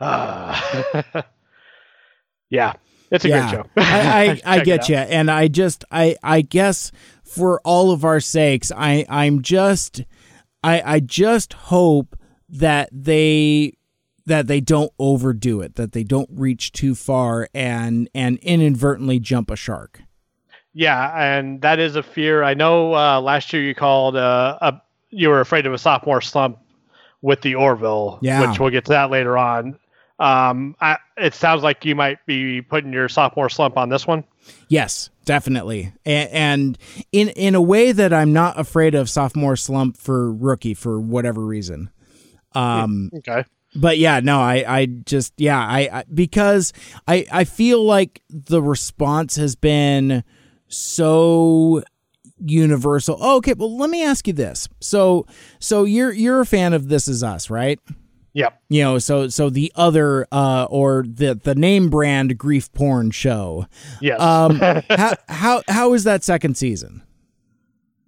uh, yeah, it's a yeah. good show. I, I, I get you, and I just, I, I guess for all of our sakes, I, I'm just, I, I just hope that they that they don't overdo it, that they don't reach too far and and inadvertently jump a shark. Yeah, and that is a fear. I know uh, last year you called uh, a you were afraid of a sophomore slump with the Orville, yeah. which we'll get to that later on. Um, I, it sounds like you might be putting your sophomore slump on this one. Yes, definitely, and, and in in a way that I'm not afraid of sophomore slump for rookie for whatever reason. Um, okay but yeah no i i just yeah I, I, because i i feel like the response has been so universal. Oh, okay, well let me ask you this. So so you're you're a fan of This Is Us, right? Yep. You know, so so the other uh or the the name brand grief porn show. Yes. Um how how how is that second season?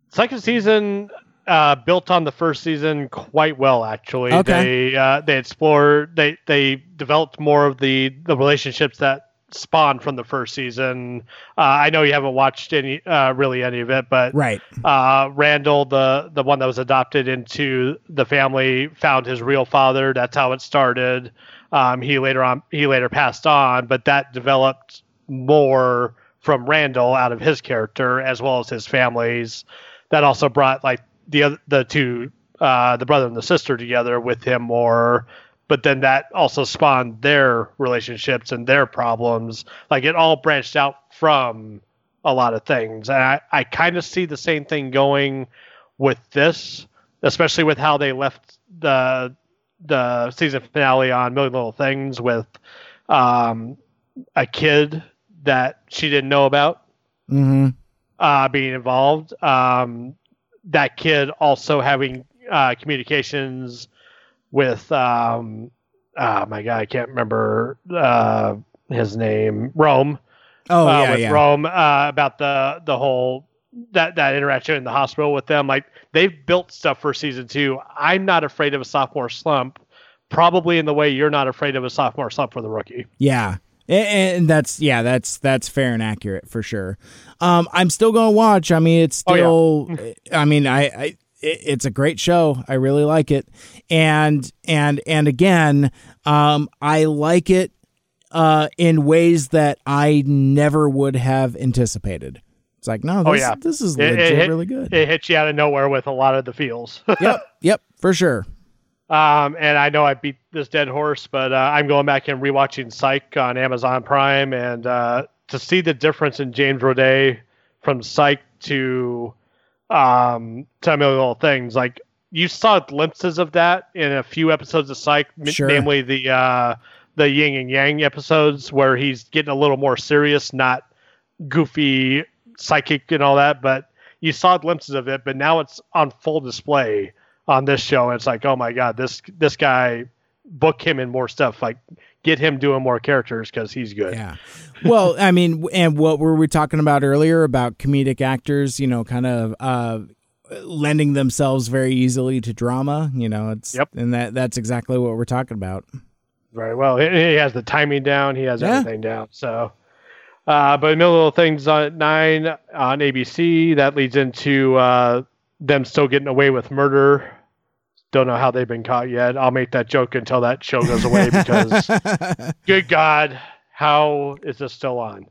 Second season uh, built on the first season quite well actually. Okay. They uh, they explore they they developed more of the the relationships that spawned from the first season. Uh, I know you haven't watched any uh, really any of it, but right. Uh, Randall, the the one that was adopted into the family, found his real father. That's how it started. Um, he later on he later passed on, but that developed more from Randall out of his character as well as his family's. That also brought like the other the two uh, the brother and the sister together with him more but then that also spawned their relationships and their problems. Like it all branched out from a lot of things. And I, I kind of see the same thing going with this, especially with how they left the the season finale on Million Little Things with um, a kid that she didn't know about. Mm-hmm. uh, being involved. Um, that kid also having uh, communications with um, oh my god, I can't remember uh, his name. Rome. Oh uh, yeah, with yeah. Rome uh, about the the whole that that interaction in the hospital with them. Like they've built stuff for season two. I'm not afraid of a sophomore slump. Probably in the way you're not afraid of a sophomore slump for the rookie. Yeah. And that's yeah, that's that's fair and accurate for sure. Um, I'm still gonna watch. I mean, it's Oh, yeah. still. I mean, I, I it- it's a great show. I really like it, and and and again, um, I like it uh, in ways that I never would have anticipated. It's like no, this, Oh, yeah. this is It- it legit hit- really good. It hits you out of nowhere with a lot of the feels. yep, yep, for sure. Um, and I know I beat this dead horse, but uh, I'm going back and rewatching Psych on Amazon Prime, and uh, to see the difference in James Roday from Psych to um, Million Little Things, like you saw glimpses of that in a few episodes of Psych, Sure. namely the uh, the Yin and Yang episodes where he's getting a little more serious, not goofy, psychic, and all that. But you saw glimpses of it, but now it's on full display on this show. And it's like, oh my god, this this guy, book him in more stuff. Like, get him doing more characters because he's good. Yeah. Well, I mean, and what were we talking about earlier about comedic actors, you know, kind of uh lending themselves very easily to drama, you know, it's Yep. and that that's exactly what we're talking about. very well. He, he has the timing down. He has Yeah. everything down. So, uh, but no little things on nine on ABC that leads into uh, them still getting away with murder. Don't know how they've been caught yet. I'll make that joke until that show goes away because, good God, how is this still on?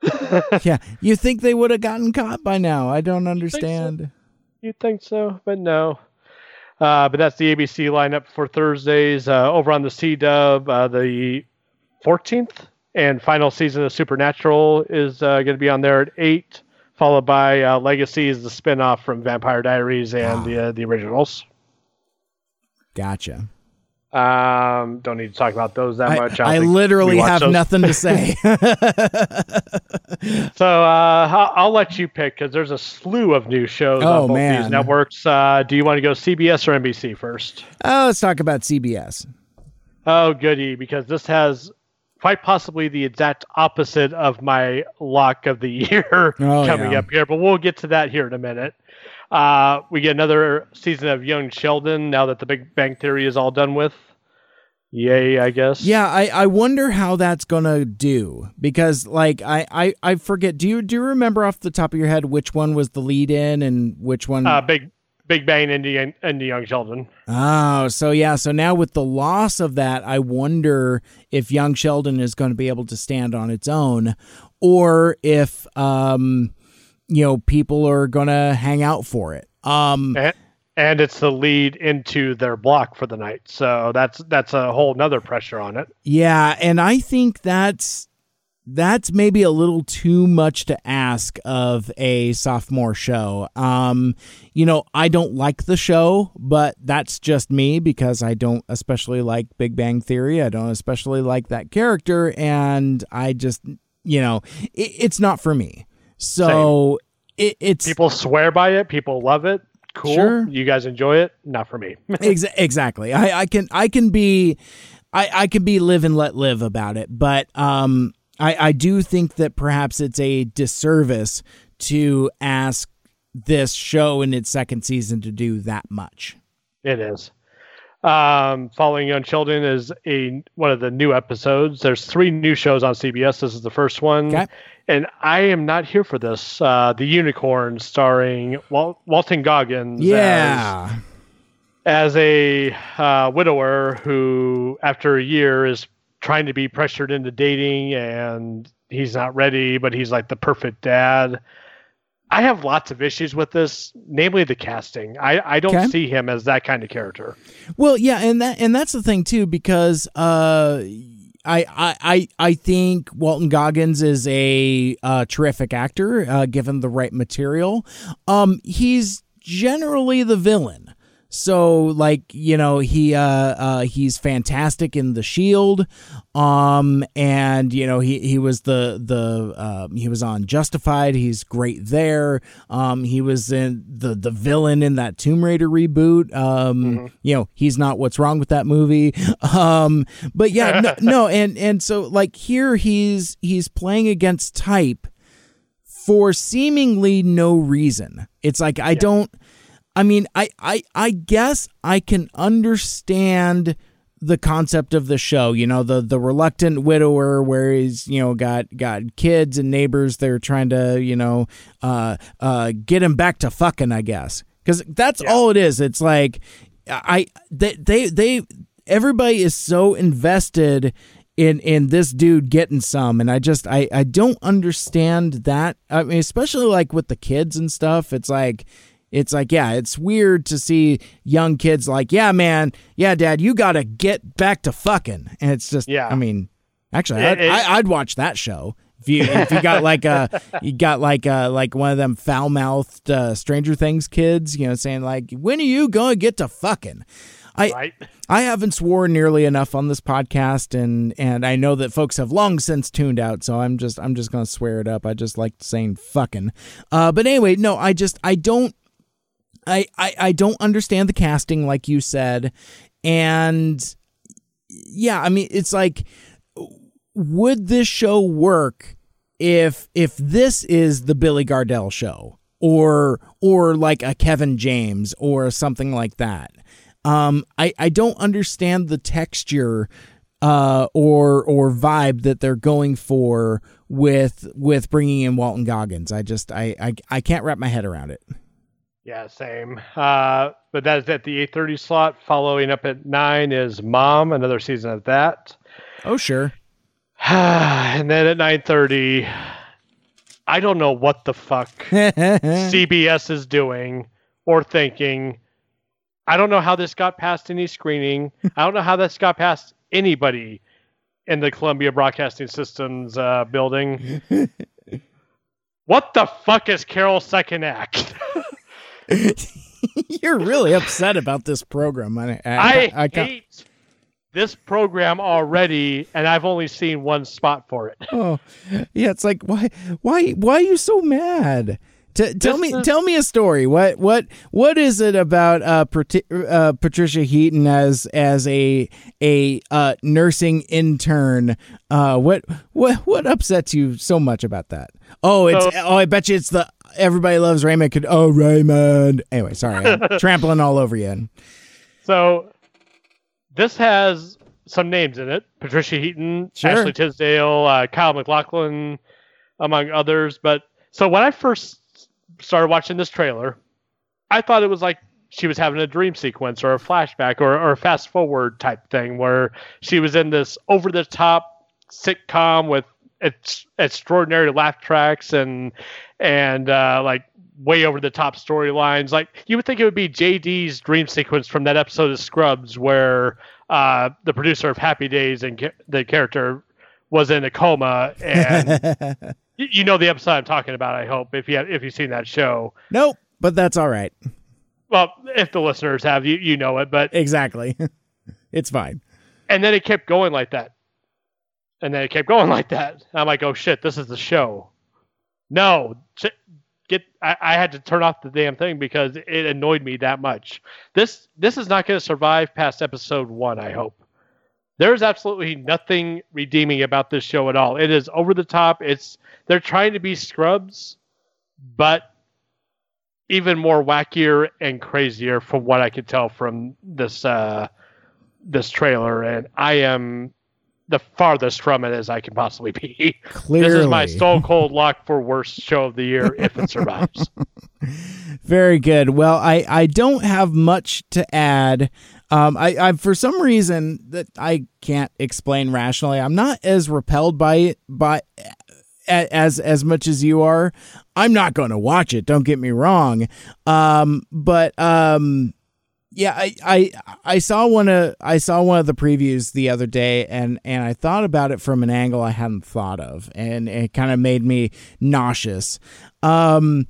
yeah. You think they would have gotten caught by now? I don't understand. You'd think so, but no. Uh, but that's the ABC lineup for Thursdays. Uh, over on the C Dub, uh, the 14th and final season of Supernatural is uh, going to be on there at 8, followed by uh, Legacy is the spinoff from Vampire Diaries and the, uh, the originals. Gotcha. Um, don't need to talk about those that I, much. don't I literally have those. nothing to say. So uh, I'll, I'll let you pick because there's a slew of new shows Oh, on both man. these networks. Uh, do you want to go CBS or NBC first? oh, let's talk about CBS. Oh, goody, because this has quite possibly the exact opposite of my lock of the year Oh, coming yeah. up here, but we'll get to that here in a minute. Uh, we get another season of Young Sheldon now that the Big Bang Theory is all done with. Yay, I guess. Yeah, I, I wonder how that's gonna do because like I, I, I forget. Do you do you remember off the top of your head which one was the lead in and which one? Uh, Big Big Bang into, Young- into Young Sheldon. oh, so yeah, so now with the loss of that, I wonder if Young Sheldon is going to be able to stand on its own, or if um, you know, people are gonna hang out for it. Um, And, and it's the lead into their block for the night. So that's that's a whole nother pressure on it. Yeah, and I think that's that's maybe a little too much to ask of a sophomore show. Um, you know, I don't like the show, but that's just me because I don't especially like Big Bang Theory. I don't especially like that character, and I just, you know, it, it's not for me. So it, it's People swear by it. People love it. Cool. Sure. You guys enjoy it. Not for me. Ex- exactly. I, I can I can be I, I can be live and let live about it, but um I, I do think that perhaps it's a disservice to ask this show in its second season to do that much. It is. Um, Following Young Sheldon is a one of the new episodes. There's three new shows on CBS. This is the first one, Okay. and I am not here for this. Uh, the Unicorn, starring Wal- Walton Goggins, Yeah. as, as a uh, widower who, after a year, is trying to be pressured into dating, and he's not ready, but he's like the perfect dad. I have lots of issues with this, namely the casting. I, I don't Okay. see him as that kind of character. Well, yeah, and that and that's the thing too, because uh, I I I I think Walton Goggins is a uh, terrific actor, uh, given the right material. Um, he's generally the villain. So like you know he uh, uh he's fantastic in the shield um and you know he he was the the uh, he was on justified. He's great there. Um he was in the the villain in that tomb raider reboot. Um mm-hmm. you know he's not what's wrong with that movie. Um but yeah no, no and and so like here he's he's playing against type for seemingly no reason. It's like i yeah. don't I mean, I, I, I guess I can understand the concept of the show. You know, the the reluctant widower, where he's you know got got kids and neighbors. They're trying to you know uh, uh, get him back to fucking. I guess because that's yeah. all it is. It's like I they they they everybody is so invested in in this dude getting some and i just i i don't understand that i mean especially like with the kids and stuff it's like it's like, yeah, it's weird to see young kids like, yeah, man, yeah, dad, you got to get back to fucking. And it's just, yeah. I mean, actually, I'd, it, I'd watch that show. If you if you got like a you got like a like one of them foul mouthed uh, Stranger Things kids, you know, saying like, when are you going to get to fucking? I right. I haven't sworn nearly enough on this podcast, and and I know that folks have long since tuned out, so I'm just I'm just gonna swear it up. I just like saying fucking. Uh, but anyway, no, I just I don't I, I, I don't understand the casting, like you said. And yeah, I mean, it's like, would this show work if if this is the Billy Gardell show? Or or like a Kevin James or something like that. Um, I, I don't understand the texture uh, or or vibe that they're going for with with bringing in Walton Goggins. I just I, I I can't wrap my head around it. Yeah, same. Uh, but that is at the 8:30 slot. Following up at nine is Mom, another season of that. Oh sure. and then at 9:30, I don't know what the fuck CBS is doing or thinking. I don't know how this got past any screening. I don't know how this got past anybody in the Columbia Broadcasting Systems uh, building. what the fuck is Carol's second act? You're really upset about this program. I, I, I, I hate this program already, and I've only seen one spot for it. Oh, yeah. It's like why, why, why are you so mad? T- tell me, is... tell me a story. What, what, what is it about uh, uh, Patricia Heaton as as a a uh, nursing intern? Uh, what, what, what upsets you so much about that? Oh, it's so, oh, I bet you it's the everybody loves Raymond. Could oh Raymond. Anyway, sorry, I'm trampling all over you. So this has some names in it: Patricia Heaton, sure. Ashley Tisdale, uh, Kyle MacLachlan, among others. But so when I first started watching this trailer, I thought it was like she was having a dream sequence or a flashback or, or a fast forward type thing where she was in this over the top sitcom with it's extraordinary laugh tracks and and uh, like way over the top storylines. Like you would think it would be JD's dream sequence from that episode of Scrubs where uh, the producer of Happy Days and ca- the character was in a coma and you know the episode I'm talking about. I hope if you have, if you've seen that show. Nope, but that's all right. Well, if the listeners have, you you know it, but exactly, it's fine. And then it kept going like that and then it kept going like that. I'm like, oh shit, this is the show. No, get. I, I had to turn off the damn thing because it annoyed me that much. This this is not going to survive past episode one. I hope. There's absolutely nothing redeeming about this show at all. It is over the top. It's they're trying to be Scrubs, but even more wackier and crazier from what I could tell from this uh, this trailer. And I am the farthest from it as I can possibly be. Clearly. This is my stone cold lock for worst show of the year if it survives. Very good. Well, I, I don't have much to add. Um, I, I for some reason that I can't explain rationally, I'm not as repelled by it by as as much as you are. I'm not going to watch it. Don't get me wrong. Um, but um, yeah, I, I I saw one of I saw one of the previews the other day, and and I thought about it from an angle I hadn't thought of, and it kind of made me nauseous. Um,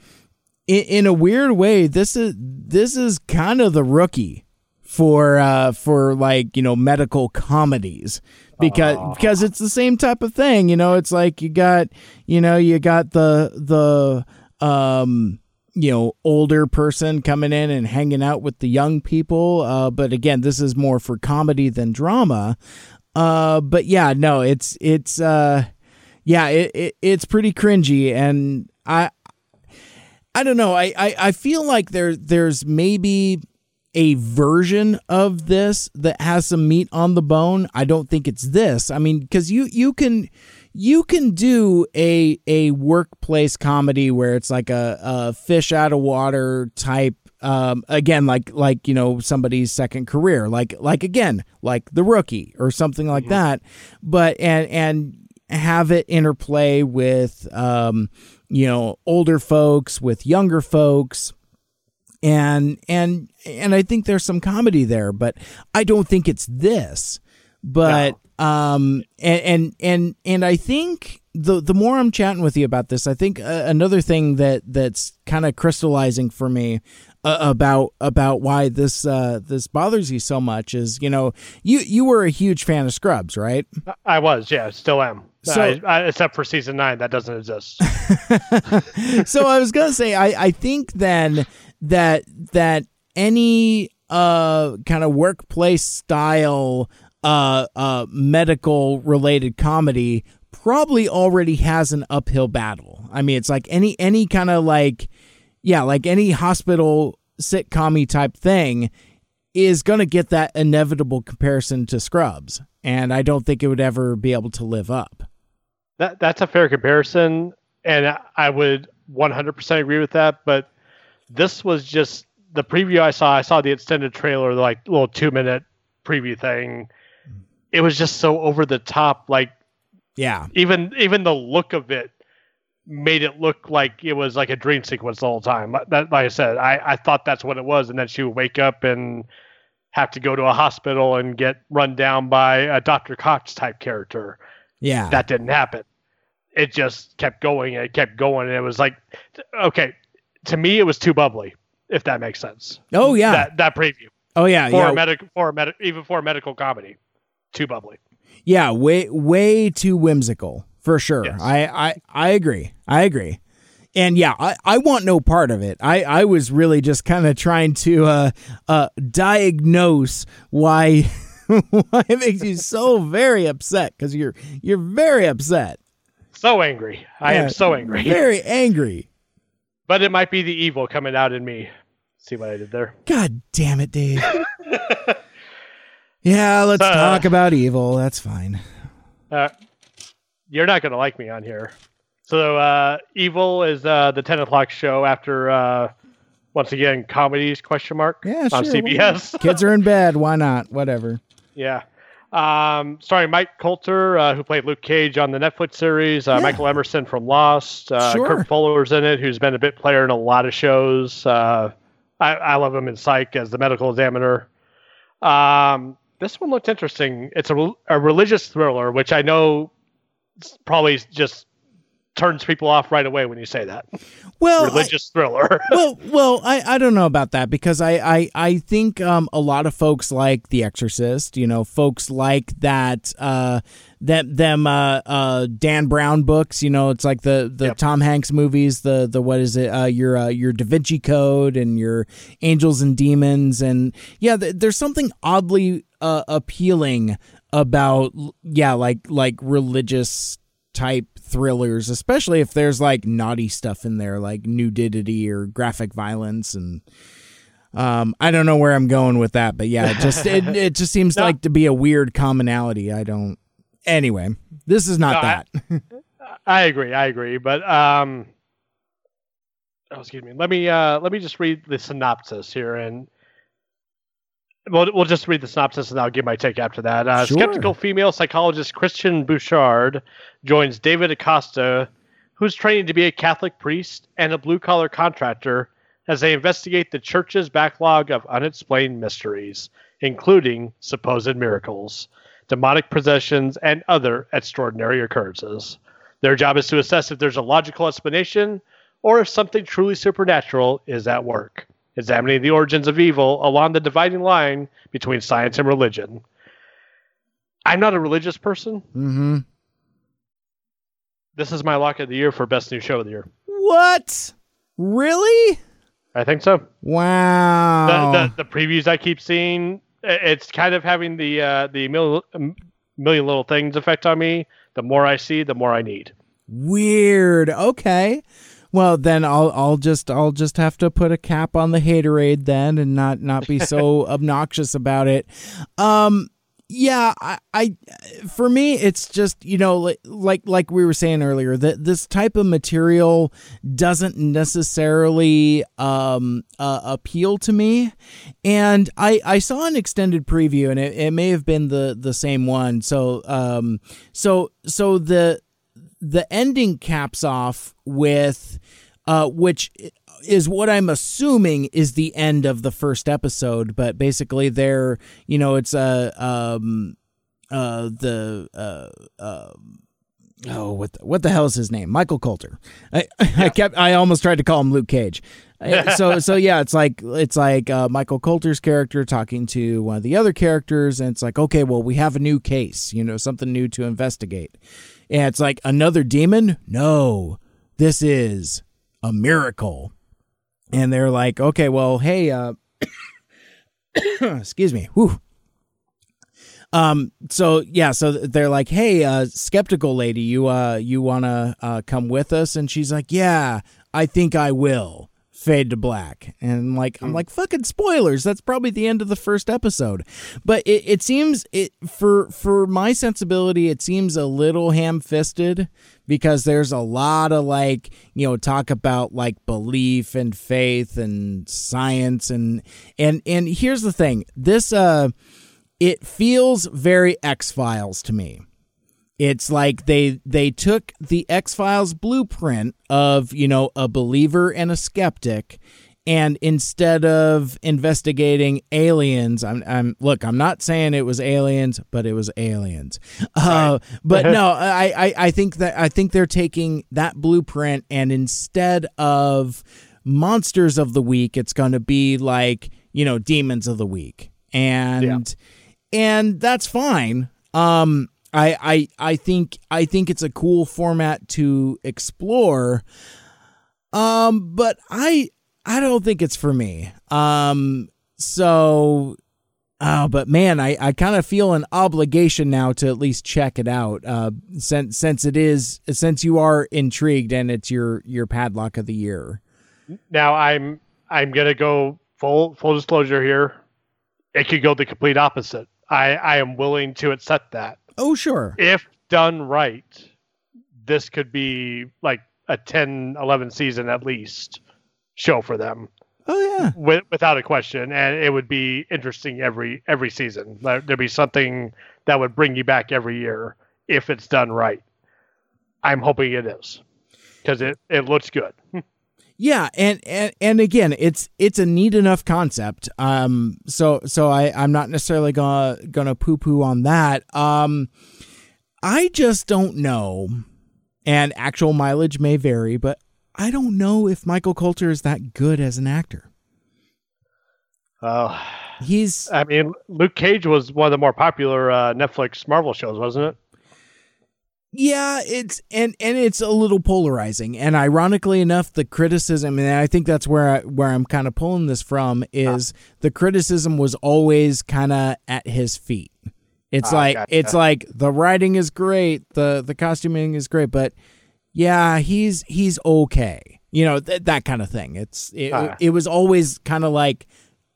in, in a weird way, this is this is kind of the rookie for uh for like you know medical comedies because Aww. because it's the same type of thing you know it's like you got you know you got the the um you know older person coming in and hanging out with the young people uh but again this is more for comedy than drama uh but yeah no it's it's uh yeah it, it it's pretty cringy and i i don't know I, I i feel like there there's maybe a version of this that has some meat on the bone. I don't think it's this. I mean, because you you can you can do a a workplace comedy where it's like a, a fish out of water type. Um, again, like like you know somebody's second career, like like again like the rookie or something like mm-hmm. that. But and and have it interplay with um, you know older folks with younger folks and and and I think there's some comedy there, but I don't think it's this. But no. Um and and and and I think the the more I'm chatting with you about this, I think uh, another thing that that's kind of crystallizing for me uh, about about why this uh, this bothers you so much is you know you you were a huge fan of Scrubs, right? I was, yeah, still am. So, I, I, except for season nine, that doesn't exist. so I was gonna say, I I think then that that any uh kind of workplace style uh uh medical related comedy probably already has an uphill battle. I mean, it's like any any kind of like yeah, like any hospital sitcom type thing is going to get that inevitable comparison to Scrubs, and I don't think it would ever be able to live up. That that's a fair comparison, and I would 100% agree with that. But this was just the preview I saw. I saw the extended trailer, like little two minute preview thing. It was just so over the top. Like, yeah, even even the look of it made it look like it was like a dream sequence the whole time. That, like I said, I, I thought that's what it was, and then she would wake up and have to go to a hospital and get run down by a Dr. Cox type character. Yeah, that didn't happen. It just kept going and it kept going, and it was like, okay, to me, it was too bubbly, if that makes sense. Oh yeah, that, that preview. Oh yeah, for yeah. a medical, for a med- even for a medical comedy, too bubbly. Yeah, way way too whimsical for sure. Yes. I, I I agree. I agree. And yeah, I, I want no part of it. I, I was really just kind of trying to uh, uh, diagnose why why it makes you so very upset because you're you're very upset. So angry. I yeah, am so angry. Very angry. But it might be the evil coming out in me. See what I did there? God damn it, Dave. yeah, let's uh, talk about evil. That's fine. Uh, you're not going to like me on here. So, uh, Evil is uh, the 10 o'clock show after, uh, once again, comedies, question mark, yeah, on sure, CBS. Kids are in bed. Why not? Whatever. Yeah. Um, starring Mike Colter, uh, who played Luke Cage on the Netflix series, uh, yeah. Michael Emerson from Lost, uh, sure. Kurt Fuller's in it, who's been a bit player in a lot of shows. Uh, I, I, love him in Psych as the medical examiner. Um, this one looked interesting. It's a, a religious thriller, which I know probably just turns people off right away when you say that. Well, religious I, thriller. well, well, I, I don't know about that because I I, I think um, a lot of folks like The Exorcist. You know, folks like that uh, that them uh, uh, Dan Brown books. You know, it's like the the yep. Tom Hanks movies. The the what is it? Uh, your uh, your Da Vinci Code and your Angels and Demons and yeah, th- there's something oddly uh, appealing about yeah like like religious type thrillers, especially if there's like naughty stuff in there, like nudity or graphic violence and um, I don't know where I'm going with that, but yeah, it just it, it just seems no. like to be a weird commonality. I don't. Anyway, this is not no, that. I, I, agree. I agree, but um, oh, excuse me. Let me uh, let me just read the synopsis here, and We'll, we'll just read the synopsis and I'll give my take after that. Uh, sure. Skeptical female psychologist Kristen Bouchard joins David Acosta, who's training to be a Catholic priest and a blue collar contractor, as they investigate the church's backlog of unexplained mysteries, including supposed miracles, demonic possessions, and other extraordinary occurrences. Their job is to assess if there's a logical explanation or if something truly supernatural is at work, examining the origins of evil along the dividing line between science and religion. I'm not a religious person. Mm-hmm. This is my lock of the year for best new show of the year. What? Really? I think so. Wow. The, the, the previews I keep seeing, it's kind of having the uh, the million, million little things effect on me. The more I see, the more I need. Weird. Okay. Well, then I'll I'll just I'll just have to put a cap on the haterade then and not not be so obnoxious about it. Um yeah, I, I, for me, it's just you know, like like, like we were saying earlier, that this type of material doesn't necessarily um, uh, appeal to me. And I, I saw an extended preview, and it, it may have been the the same one. So um, so so the the ending caps off with uh, which is what I'm assuming is the end of the first episode. But basically, they're you know it's a uh, um uh the uh, uh oh what the, what the hell is his name Michael Colter. I yeah. I kept I almost tried to call him Luke Cage. so so yeah, it's like it's like uh, Michael Colter's character talking to one of the other characters, and it's like okay, well we have a new case, you know, something new to investigate, and it's like another demon. No, this is a miracle and they're like, okay, well, hey, uh, excuse me, whew. Um, so yeah, so they're like, hey, uh, skeptical lady, you uh, you wanna uh, come with us? And she's like, yeah, I think I will fade to black. And like i'm hmm. like fucking spoilers that's probably the end of the first episode. But it, it seems it for for my sensibility it seems a little ham-fisted because there's a lot of like you know talk about like belief and faith and science and and and here's the thing. This uh it feels very x-files to me it's like they they took the X-Files blueprint of, you know, a believer and a skeptic and instead of investigating aliens I'm, I'm look i'm not saying it was aliens but it was aliens. Uh, but no I, I i think that i think they're taking that blueprint and instead of monsters of the week it's going to be like you know demons of the week. And yeah. and that's fine. Um I, I I think I think it's a cool format to explore. Um, but I I don't think it's for me. Um, so oh, but man, I, I kind of feel an obligation now to at least check it out. Uh, since since it is since you are intrigued and it's your your padlock of the year. Now I'm I'm gonna go full full disclosure here. It could go the complete opposite. I I am willing to accept that. Oh, sure. If done right, this could be like a 10, 11 season at least show for them. Oh yeah, with, without a question, and it would be interesting every every season. There'd be something that would bring you back every year if it's done right. I'm hoping it is because it it looks good. Yeah, and, and and again, it's it's a neat enough concept. Um, so so I I'm not necessarily gonna gonna poo poo on that. Um, I just don't know, and actual mileage may vary, but I don't know if Michael Colter is that good as an actor. Oh, he's. I mean, Luke Cage was one of the more popular uh, Netflix Marvel shows, wasn't it? Yeah, it's and and it's a little polarizing. And ironically enough, the criticism, and I think that's where I, where I'm kind of pulling this from, is ah. the criticism was always kind of at his feet. It's ah, like gotcha. it's like the writing is great, the the costuming is great, but yeah, he's he's okay. You know th- that kind of thing. It's it, ah. it was always kind of like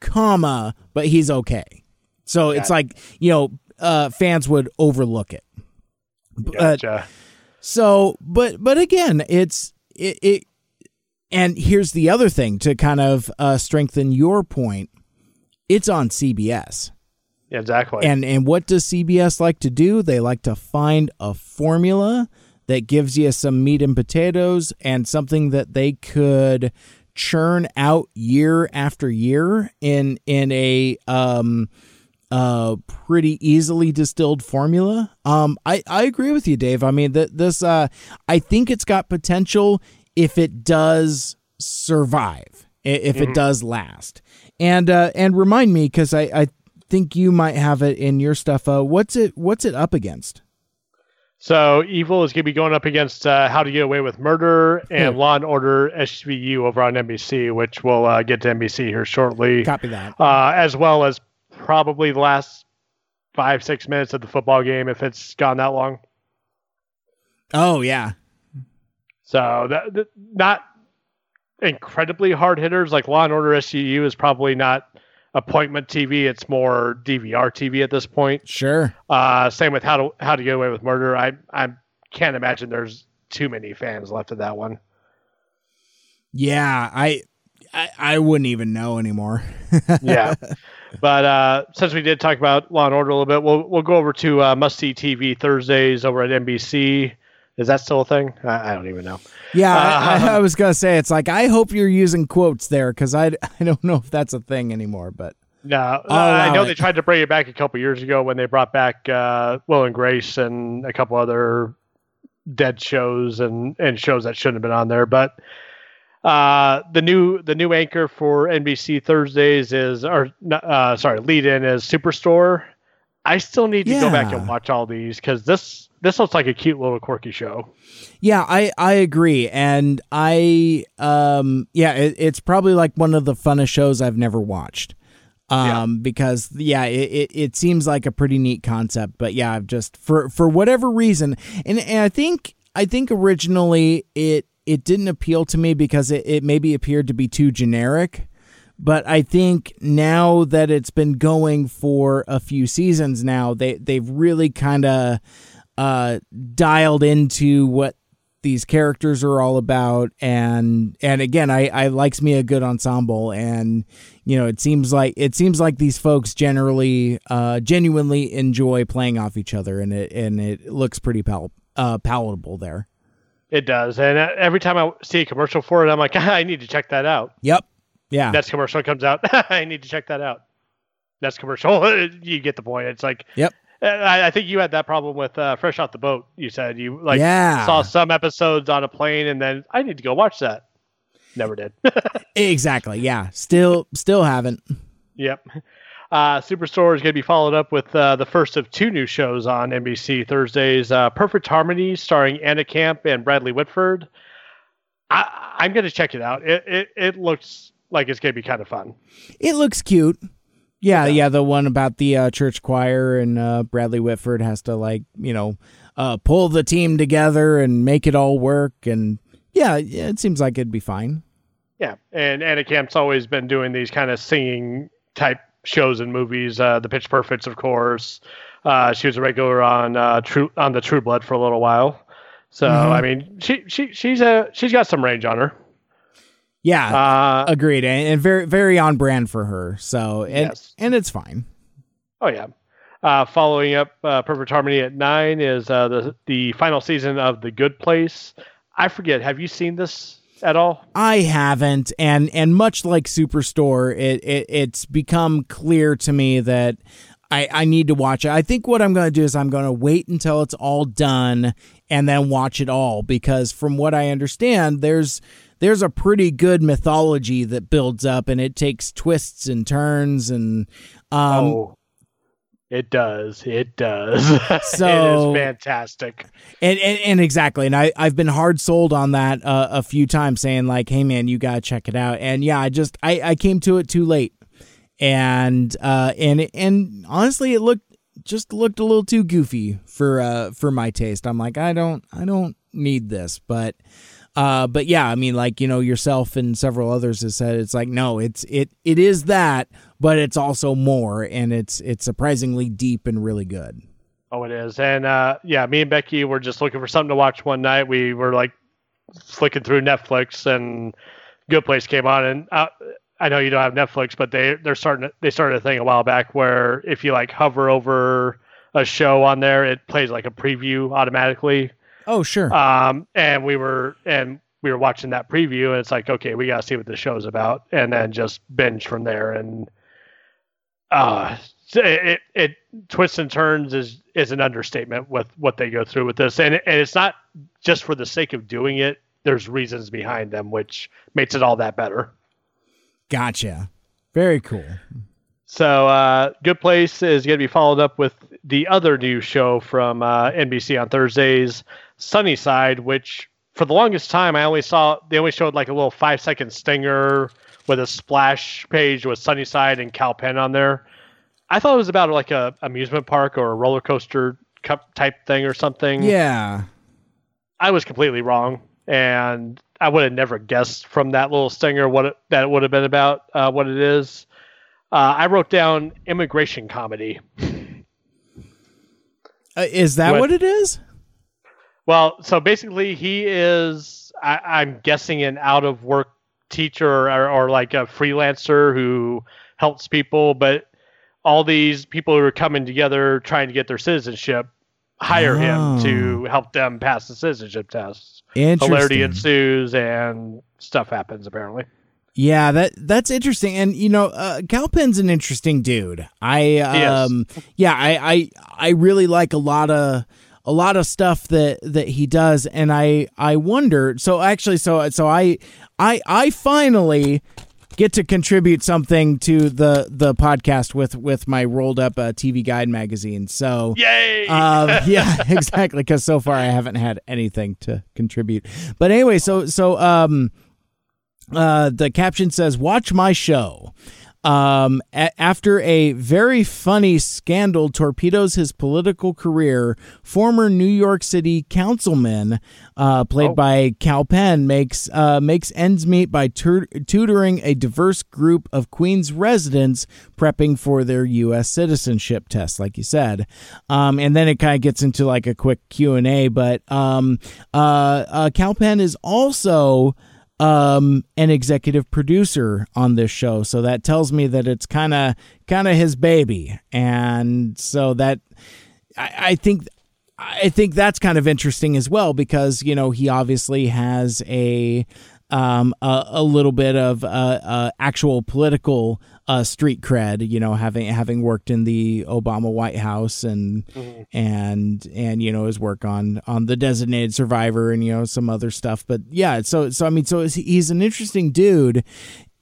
comma, but he's okay. So it's like you know uh, fans would overlook it. Gotcha. so, but but again, it's it, it and here's the other thing to kind of uh, strengthen your point. It's on CBS. exactly. And and what does CBS like to do? They like to find a formula that gives you some meat and potatoes and something that they could churn out year after year in in a um uh pretty easily distilled formula. Um I I agree with you Dave. I mean that this uh I think it's got potential if it does survive, if Mm-hmm. it does last. And uh, and remind me because I, I think you might have it in your stuff. Uh, what's it what's it up against? So Evil is going to be going up against uh, How to Get Away with Murder and. Law and Order SVU over on NBC, which we'll uh, get to NBC here shortly, Copy that. uh, as well as probably the last five six minutes of the football game if it's gone that long. Oh yeah, So that, that- not incredibly hard hitters like Law and Order SVU is probably not appointment TV. It's more DVR TV at this point. sure. Uh, same with how to how to get away with murder. I I can't imagine there's too many fans left of that one. Yeah, I I, I wouldn't even know anymore. Yeah, but uh, since we did talk about Law and Order a little bit, we'll we'll go over to uh, Must See TV Thursdays over at NBC. Is that still a thing? I, I don't even know. Yeah, I, Uh, I, I was gonna say it's like I hope you're using quotes there because I I don't know if that's a thing anymore. But No, I'll I know it. they tried to bring it back a couple years ago when they brought back uh, Will and Grace and a couple other dead shows and, and shows that shouldn't have been on there. But uh, the new the new anchor for NBC Thursdays is or uh, sorry, lead in is Superstore. I still need to go back and watch all these because this this looks like a cute little quirky show. yeah, I I agree, and I um yeah, it, it's probably like one of the funnest shows I've never watched. Um, because yeah, it, it, it seems like a pretty neat concept, but yeah, I've just for for whatever reason, and, and I think I think originally it it didn't appeal to me because it, it maybe appeared to be too generic. But I think now that it's been going for a few seasons now, they they've really kind of uh, dialed into what these characters are all about, and and again, I I likes me a good ensemble, and you know it seems like it seems like these folks generally uh, genuinely enjoy playing off each other, and it and it looks pretty pal- uh, palatable there. It does, and uh, every time I see a commercial for it, I'm like, I need to check that out. Yep. Yeah. Next commercial comes out. I need to check that out. Next commercial, you get the point. It's like, Yep. uh, I, I think you had that problem with uh, Fresh Out the Boat. You said you like Yeah. saw some episodes on a plane, and then I need to go watch that. Never did. Exactly. Yeah. Still still haven't. yep. Uh, Superstore is going to be followed up with uh, the first of two new shows on NBC Thursdays: uh, Perfect Harmony, starring Anna Camp and Bradley Whitford. I, I'm going to check it out. It, it it looks like it's going to be kind of fun. It looks cute. Yeah, yeah, the one about the uh, church choir and uh, Bradley Whitford has to like, you know, uh, pull the team together and make it all work and yeah, yeah, it seems like it'd be fine. Yeah, and Anna Camp's always been doing these kind of singing type shows and movies. Uh, the Pitch Perfects, of course. Uh, she was a regular on uh, True on the True Blood for a little while. So I mean, she she she's a she's got some range on her. Yeah, Uh, agreed, and, and very very on brand for her. So and Yes. and it's fine. oh yeah. Uh, following up uh, Perfect Harmony at nine is uh, the the final season of The Good Place. I forget. Have you seen this at all? I haven't, and and much like Superstore, it, it it's become clear to me that I I need to watch it. I think what I'm going to do is I'm going to wait until it's all done and then watch it all because from what I understand, there's there's a pretty good mythology that builds up and it takes twists and turns and um oh, it does. It does. So- it is fantastic. And, and and exactly, and I I've been hard sold on that uh, a few times, saying like, "Hey man, you gotta check it out." And yeah, I just I I came to it too late, and uh and and honestly, it looked just looked a little too goofy for uh for my taste. I'm like, I don't I don't need this, but. Uh, but yeah, I mean, like you know, yourself and several others have said it's like no, it's it it is that, but it's also more, and it's it's surprisingly deep and really good. Oh, it is. And uh, yeah, me and Becky were just looking for something to watch one night. We were like flicking through Netflix, and Good Place came on. And uh, I know you don't have Netflix, but they they're starting. They started a thing a while back where if you like hover over a show on there, it plays like a preview automatically. Oh sure, Um, and we were and we were watching that preview, and it's like, okay, we gotta see what the show's about, and then just binge from there. And uh, it, it twists and turns is is an understatement with what they go through with this, and and it's not just for the sake of doing it. there's reasons behind them, which makes it all that better. Gotcha. Very cool. So, uh, Good Place is going to be followed up with the other new show from uh, NBC on Thursdays, Sunnyside, which for the longest time I only saw they only showed like a little five second stinger with a splash page with Sunnyside and Kal Penn on there. I thought it was about like a amusement park or a roller coaster cup type thing or something. Yeah. I was completely wrong, and I would have never guessed from that little stinger what it, that it would have been about. Uh, what it is. Uh, I wrote down immigration comedy. Uh, is that What- what it is? Well, so basically, he is, I, I'm guessing, an out of work teacher or, or like a freelancer who helps people, but all these people who are coming together trying to get their citizenship hire Oh. him to help them pass the citizenship tests. Hilarity ensues and stuff happens, apparently. Yeah, that that's interesting. And you know, uh, Kal Penn's an interesting dude. I um yeah, I, I I really like a lot of a lot of stuff that that he does and I I wonder so actually so so I I I finally get to contribute something to the the podcast with with my rolled up uh, TV guide magazine. So Yay! um, yeah, exactly. Because so far I haven't had anything to contribute. But anyway, so so um, uh, the caption says, "Watch my show." Um, a- after a very funny scandal torpedoes his political career, former New York City councilman, uh, played by Kal Penn, makes uh, makes ends meet by tur- tutoring a diverse group of Queens residents prepping for their U.S. citizenship test, like you said. Um, and then it kind of gets into like a quick Q and A. But um, uh, uh, Kal Penn is also um an executive producer on this show. So that tells me that it's kind of kind of his baby. And so that I, I think I think that's kind of interesting as well because you know he obviously has a um a, a little bit of uh, uh actual political uh street cred you know having having worked in the Obama White House and and and you know his work on on the designated survivor and you know some other stuff but yeah so so I mean so he's an interesting dude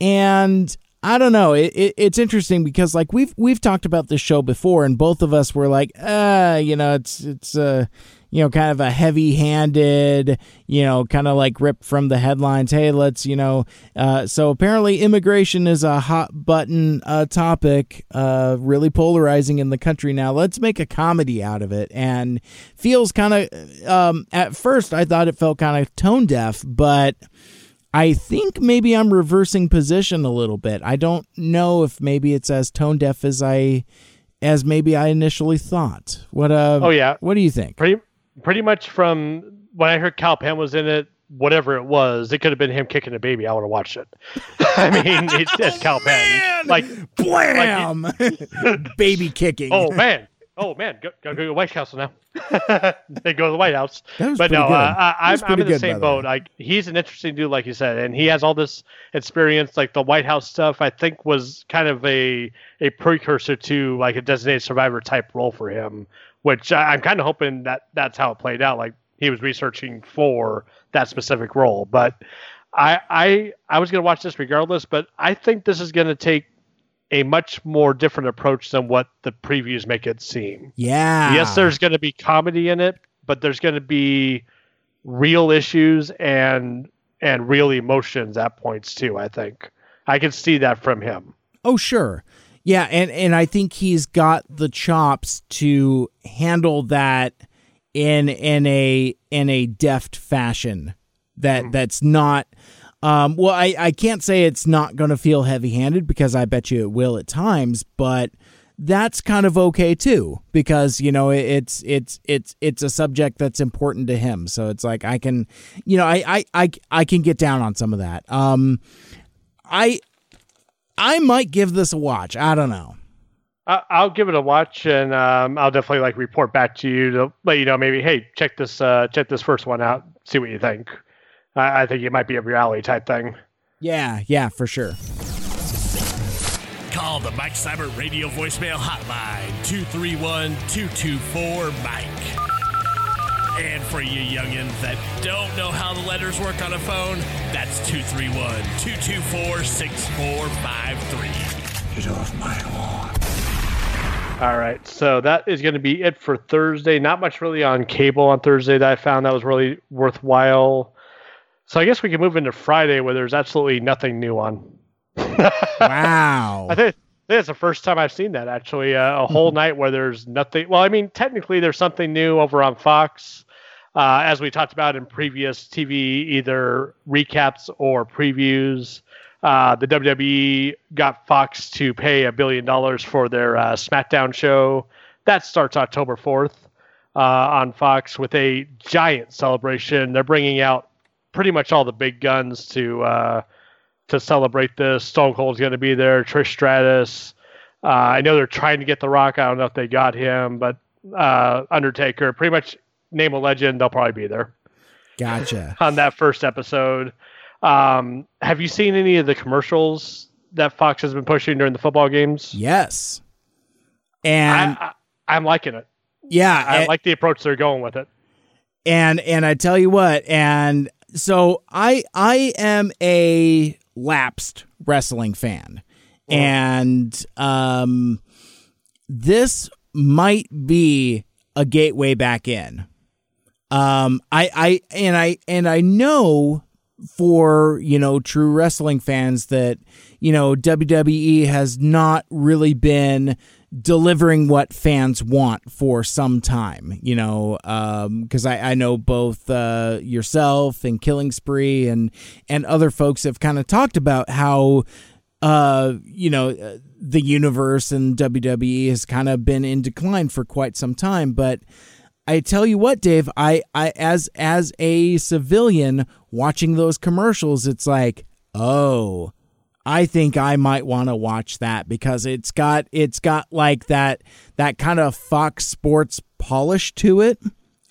and I don't know. It, it, it's interesting because like we've we've talked about this show before, and both of us were like, uh, you know, it's it's uh, you know, kind of a heavy-handed, you know, kind of like ripped from the headlines. Hey, let's, you know, uh, so apparently immigration is a hot button uh, topic, uh, really polarizing in the country now. Let's make a comedy out of it, and feels kind of. Um, at first, I thought it felt kind of tone deaf, but. I think maybe I'm reversing position a little bit. I don't know if maybe it's as tone deaf as I as maybe I initially thought. What uh Oh, yeah. What do you think? Pretty, pretty much from when I heard Kal Penn was in it, whatever it was, it could have been him kicking a baby. I would have watched it. I mean, it's, it's Kal Penn. Like, Blam! Baby kicking. oh man, oh man, go, go, go to the White House now. they go to the White House. But no, uh, I, I'm, I'm in the good, same boat. Like he's an interesting dude, like you said, and he has all this experience. Like the White House stuff, I think was kind of a a precursor to like a designated survivor type role for him, which I, I'm kind of hoping that that's how it played out. Like he was researching for that specific role, but. I, I I was gonna watch this regardless, but I think this is gonna take a much more different approach than what the previews make it seem. yeah. Yes, there's going to be comedy in it, but there's going to be real issues and and real emotions at points too. I think I can see that from him. Oh, sure. Yeah, and and I think he's got the chops to handle that in in a in a deft fashion that that's not um well I I can't say it's not going to feel heavy-handed because I bet you it will at times, but that's kind of okay too because you know it's it's it's it's a subject that's important to him. So it's like i can you know i i i, I can get down on some of that. Um i i might give this a watch i don't know I, I'll give it a watch, and um, I'll definitely like report back to you to let you know maybe hey check this uh, check this first one out, see what you think. I, I think it might be a reality type thing. yeah yeah for sure Call the Mike Cyber Radio voicemail hotline 231 224 Mike. And for you youngins that don't know how the letters work on a phone, that's 231 224 6453. Get off my lawn. All right, so that is going to be it for Thursday. Not much really on cable on Thursday that I found that was really worthwhile. So I guess we can move into Friday where there's absolutely nothing new on. wow. I think, I think it's the first time I've seen that actually. Uh, a whole night where there's nothing. Well, I mean, technically there's something new over on Fox. Uh, as we talked about in previous TV, either recaps or previews. Uh, the WWE got Fox to pay a billion dollars for their uh, SmackDown show. That starts October 4th uh, on Fox with a giant celebration. They're bringing out pretty much all the big guns to uh, to celebrate this. Stone Cold's going to be there. Trish Stratus. Uh, I know they're trying to get The Rock. I don't know if they got him, but Undertaker. Pretty much name a legend. They'll probably be there. Gotcha. on that first episode. Um, have you seen any of the commercials that Fox has been pushing during the football games? Yes. And I, I, am liking it. yeah, I and- like the approach they're going with it. and and I tell you what, and so I I am a lapsed wrestling fan, and um, this might be a gateway back in. Um, I I and I and I know for you know true wrestling fans that you know WWE has not really been delivering what fans want for some time you know because I, I know both uh, yourself and killing spree and and other folks have kind of talked about how uh you know uh, the universe and WWE has kind of been in decline for quite some time but I tell you what, Dave, I, I as as a civilian watching those commercials, it's like, oh, I think I might want to watch that because it's got it's got like that that kind of Fox Sports polish to it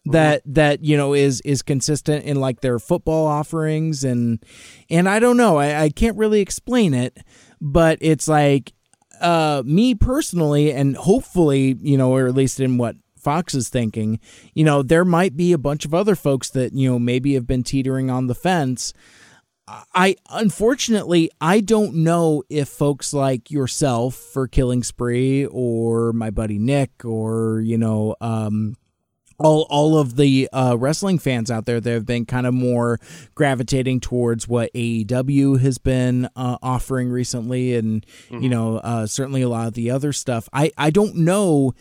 that that you know is is consistent in like their football offerings and and I don't know I, I can't really explain it but it's like uh me personally and hopefully you know or at least in what Fox is thinking, you know, there might be a bunch of other folks that, you know, maybe have been teetering on the fence. I unfortunately I don't know if folks like yourself for Killing Spree or my buddy Nick or you know um all all of the uh, wrestling fans out there that have been kind of more gravitating towards what AEW has been uh, offering recently, and you know uh, certainly a lot of the other stuff. I I don't know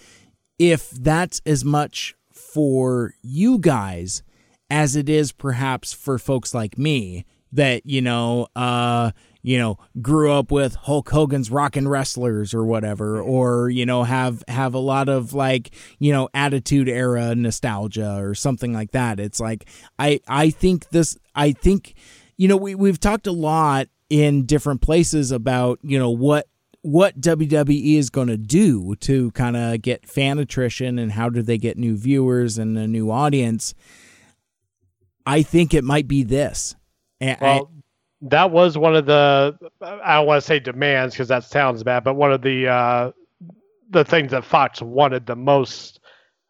if that's as much for you guys as it is perhaps for folks like me that you know uh you know grew up with Hulk Hogan's rockin' wrestlers or whatever or you know have have a lot of like you know attitude era nostalgia or something like that. It's like I I think this I think you know we we've talked a lot in different places about you know what what WWE is going to do to kind of get fan attrition and how do they get new viewers and a new audience. I think it might be this. And Well, that was one of the I don't want to say demands because that sounds bad, but one of the uh, the things that Fox wanted the most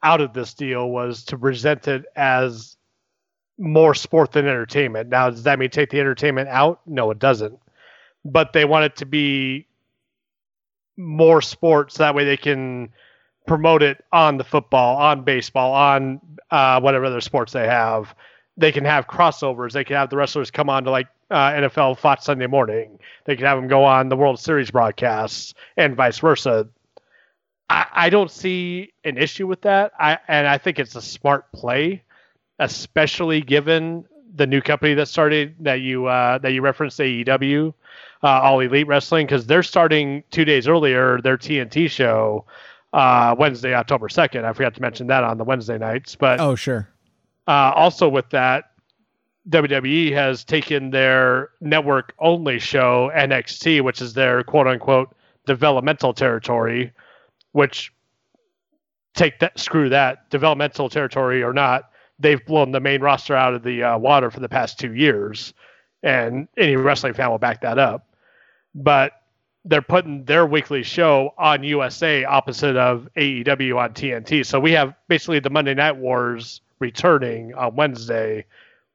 out of this deal was to present it as more sport than entertainment. Now, does that mean take the entertainment out? No, it doesn't. But they want it to be more sports that way they can promote it on the football, on baseball, on uh, whatever other sports they have. They can have crossovers. They can have the wrestlers come on to like uh, NFL Fox Sunday morning. They can have them go on the World Series broadcasts and vice versa. I, I don't see an issue with that. I and I think it's a smart play, especially given the new company that started that you uh, that you referenced AEW, uh, All Elite Wrestling, because they're starting two days earlier their TNT show uh, Wednesday, October second. I forgot to mention that on the Wednesday nights, but oh sure. uh, also with that, WWE has taken their network only show NXT, which is their quote unquote developmental territory, which take that screw that developmental territory or not, they've blown the main roster out of the uh, water for the past two years, and any wrestling fan will back that up. But they're putting their weekly show on USA opposite of AEW on TNT. So we have basically the Monday Night Wars returning on Wednesday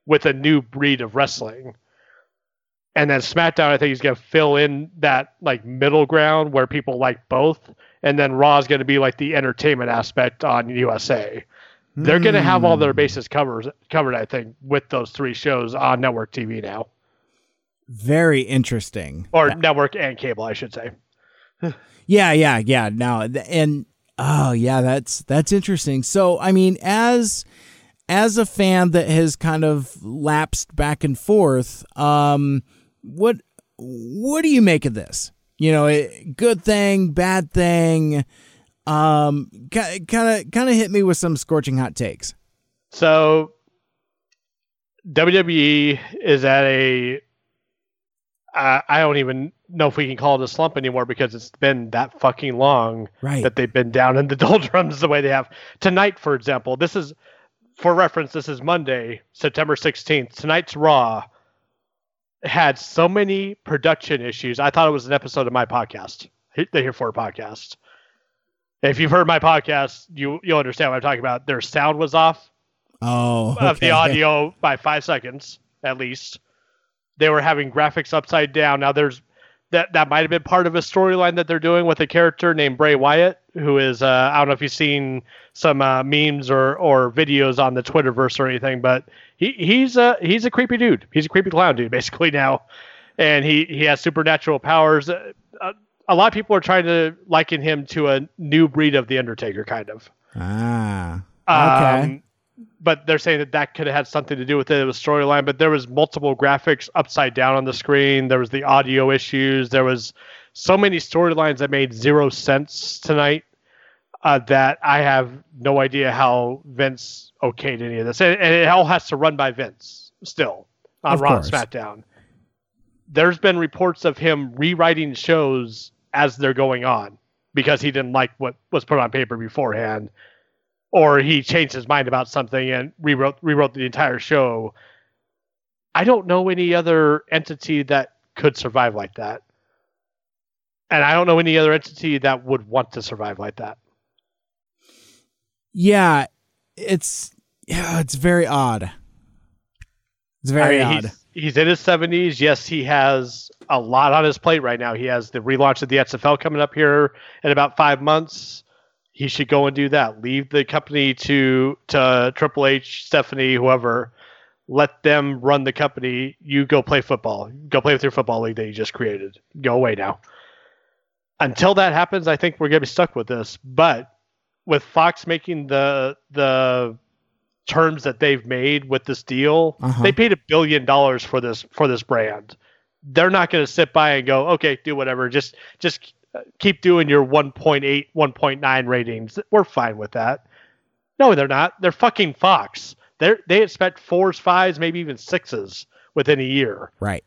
with a new breed of wrestling. And then SmackDown, I think is going to fill in that like middle ground where people like both. And then Raw is going to be like the entertainment aspect on USA. They're going to have all their bases covered, covered, I think, with those three shows on network TV now, Very interesting. or network and cable, I should say. Yeah, yeah, yeah. Now and oh yeah, that's that's interesting. So I mean, as as a fan that has kind of lapsed back and forth, um, what what do you make of this? You know, it, good thing, bad thing. Um, kind of kind of hit me with some scorching hot takes. So WWE is at a I I don't even know if we can call it a slump anymore because it's been that fucking long Right. that they've been down in the doldrums the way they have. Tonight, for example, this is for reference, this is Monday, September 16th. Tonight's Raw had so many production issues. I thought it was an episode of my podcast, the Here For podcast. If you've heard my podcast, you you'll understand what I'm talking about. Their sound was off Oh, of the audio by five seconds at least. They were having graphics upside down. Now there's that that might have been part of a storyline that they're doing with a character named Bray Wyatt, who is uh, I don't know if you've seen some uh, memes or or videos on the Twitterverse or anything, but he he's a he's a creepy dude. He's a creepy clown dude basically now, and he he has supernatural powers. Uh, a lot of people are trying to liken him to a new breed of the Undertaker, kind of. Ah, okay. Um, but they're saying that that could have had something to do with it. It was storyline, but there was multiple graphics upside down on the screen. There was the audio issues. There was so many storylines that made zero sense tonight uh, that I have no idea how Vince okayed any of this. And, and it all has to run by Vince still on Raw. SmackDown. There's been reports of him rewriting shows as they're going on because he didn't like what was put on paper beforehand or he changed his mind about something and rewrote rewrote the entire show. I don't know any other entity that could survive like that. And I don't know any other entity that would want to survive like that. yeah, it's yeah, it's very odd. It's very I mean, odd. He's, he's in his 70s. Yes, he has a lot on his plate right now. He has the relaunch of the XFL coming up here in about five months. He should go and do that. Leave the company to to Triple H, Stephanie, whoever. Let them run the company. You go play football. Go play with your football league that you just created. Go away now. Until that happens, I think we're gonna be stuck with this. But with Fox making the the terms that they've made with this deal, Uh-huh. they paid a billion dollars for this for this brand. They're not going to sit by and go, okay, do whatever. Just just uh, keep doing your 1.8, 1.9 ratings. We're fine with that. No, they're not. They're fucking Fox. They they expect fours, fives, maybe even sixes within a year right.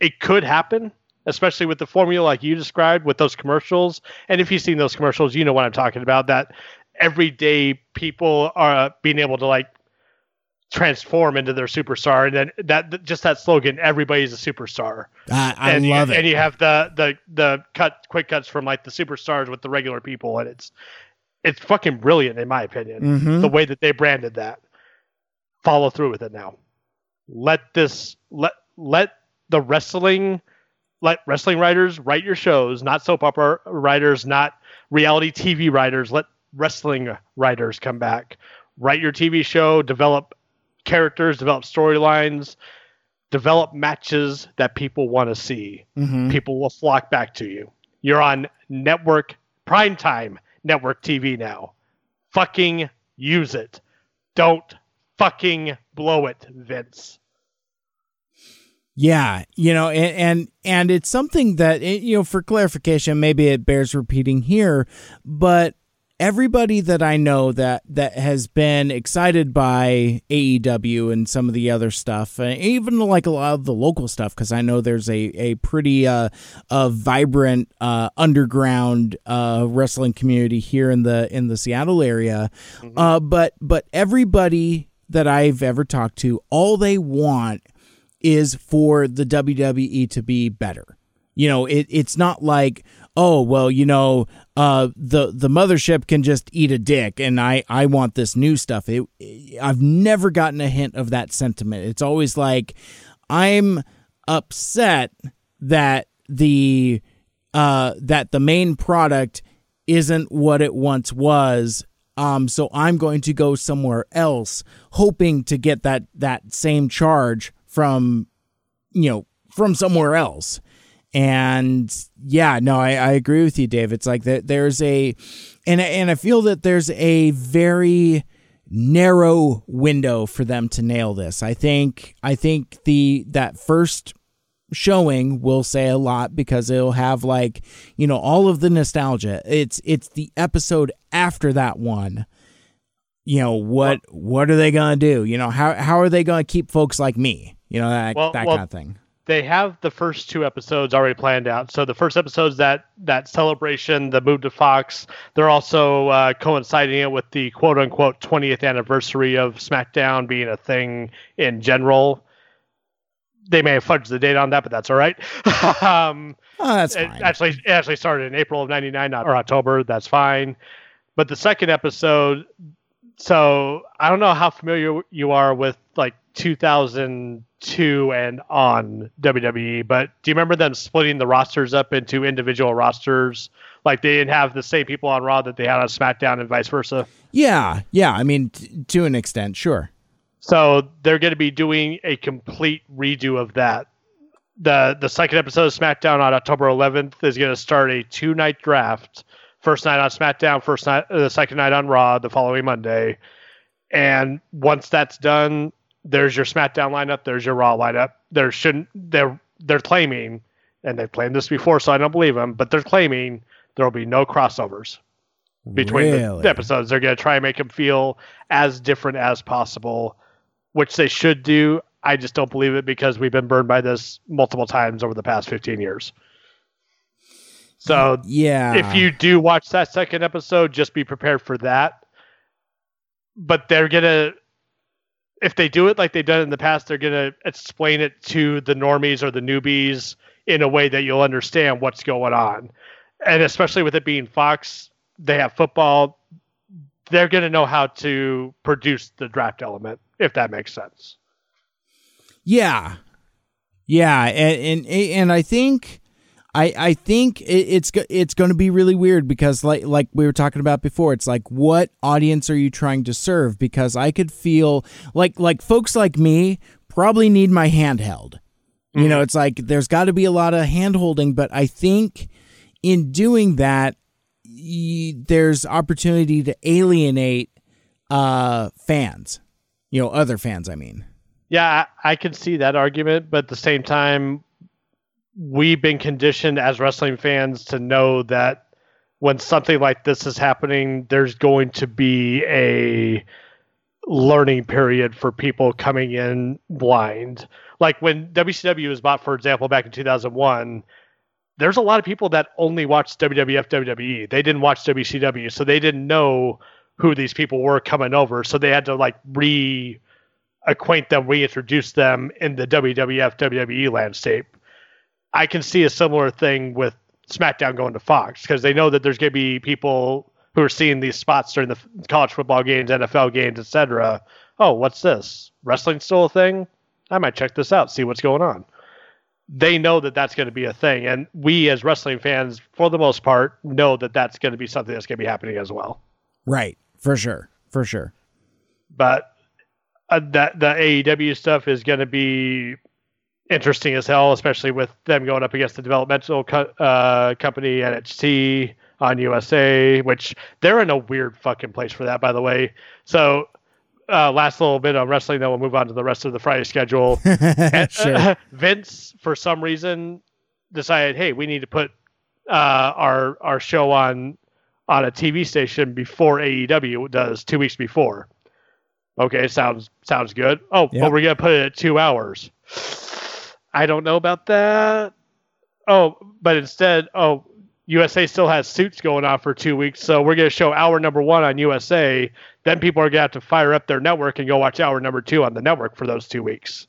it could happen, especially with the formula like you described with those commercials. And if you've seen those commercials, you know what I'm talking about. That everyday people are being able to like transform into their superstar, and then that just that slogan, "Everybody's a superstar." I, I and love you, it. And you have the the the cut quick cuts from like the superstars with the regular people, and it's it's fucking brilliant in my opinion. Mhm. The way that they branded that. Follow through with it now. Let this let let the wrestling let wrestling writers write your shows, not soap opera writers, not reality TV writers. Let wrestling writers come back. Write your TV show, develop characters, develop storylines, develop matches that people want to see. Mhm. People will flock back to you. You're on network primetime network TV now. Fucking use it. Don't fucking blow it, Vince. Yeah, you know, and and, and it's something that it, you know, for clarification, maybe it bears repeating here, but everybody that I know that that has been excited by AEW and some of the other stuff, and even like a lot of the local stuff, because I know there's a a pretty uh, a vibrant uh, underground uh, wrestling community here in the in the Seattle area, uh, but but everybody that I've ever talked to, all they want is for the WWE to be better. You know, it, it's not like, oh well, you know, uh, the the mothership can just eat a dick, and I I want this new stuff. It, I've never gotten a hint of that sentiment. It's always like I'm upset that the uh that the main product isn't what it once was um, so I'm going to go somewhere else, hoping to get that that same charge from, you know, from somewhere else. And yeah, no, I, I agree with you, Dave. It's like that there's a, and and I feel that there's a very narrow window for them to nail this. I think I think the that first showing will say a lot because it'll have like you know all of the nostalgia. It's it's the episode after that one. You know what what are they gonna do? You know how how are they gonna keep folks like me? You know that well, that well, kind of thing they have the first two episodes already planned out so the first episode's that that celebration the move to fox they're also uh, coinciding it with the quote unquote 20th anniversary of smackdown being a thing in general they may have fudged the date on that, but that's all right. um, oh, that's fine. It actually, it actually started in April of '99, not or October. That's fine. But the second episode, so I don't know how familiar you are with 2002 and on WWE, but do you remember them splitting the rosters up into individual rosters? Like they didn't have the same people on Raw that they had on SmackDown and vice versa. Yeah, yeah. I mean, t- to an extent, sure. So they're going to be doing a complete redo of that. the The second episode of SmackDown on October 11th is going to start a two night draft. First night on SmackDown, first night, uh, the second night on Raw, the following Monday. And once that's done, there's your SmackDown lineup, there's your Raw lineup. There shouldn't they're they're claiming, and they've claimed this before, so I don't believe them, but they're claiming there will be no crossovers between really? the episodes. They're going to try and make them feel as different as possible which they should do. I just don't believe it because we've been burned by this multiple times over the past 15 years. So, yeah. If you do watch that second episode, just be prepared for that. But they're going to if they do it like they've done in the past, they're going to explain it to the normies or the newbies in a way that you'll understand what's going on. And especially with it being Fox, they have football. They're going to know how to produce the draft element if that makes sense. Yeah, yeah, and and, and I think. I, I think it's it's going to be really weird because like like we were talking about before it's like what audience are you trying to serve because I could feel like like folks like me probably need my handheld. Mm-hmm. You know, mm-hmm. it's like there's got to be a lot of hand holding, but I think in doing that y- there's opportunity to alienate uh fans you know, other fans, I mean. Yeah, I, I can see that argument, but at the same time, we've been conditioned as wrestling fans to know that when something like this is happening, there's going to be a learning period for people coming in blind. Like when WCW was bought, for example, back in 2001, there's a lot of people that only watched WWF, WWE. They didn't watch WCW, so they didn't know who these people were coming over. So they had to like reacquaint them, reintroduce them in the WWF WWE landscape. I can see a similar thing with SmackDown going to Fox because they know that there's going to be people who are seeing these spots during the college football games, NFL games, etc. Oh, what's this? Wrestling still a thing? I might check this out, see what's going on. They know that that's going to be a thing, and we as wrestling fans, for the most part, know that that's going to be something that's going to be happening as well. Right. For sure. For sure. But uh, that the AEW stuff is going to be interesting as hell, especially with them going up against the developmental co- uh, company NXT on USA, which they're in a weird fucking place for that, by the way. So, uh, last little bit on wrestling, then we'll move on to the rest of the Friday schedule. sure. Vince, for some reason, decided, hey, we need to put uh, our our show on on a TV station before AEW does two weeks before. Okay, sounds sounds good. Oh, yep. but we're gonna put it at two hours. I don't know about that. Oh, but instead, oh, USA still has suits going on for two weeks, so we're gonna show hour number one on USA. Then people are gonna have to fire up their network and go watch hour number two on the network for those two weeks.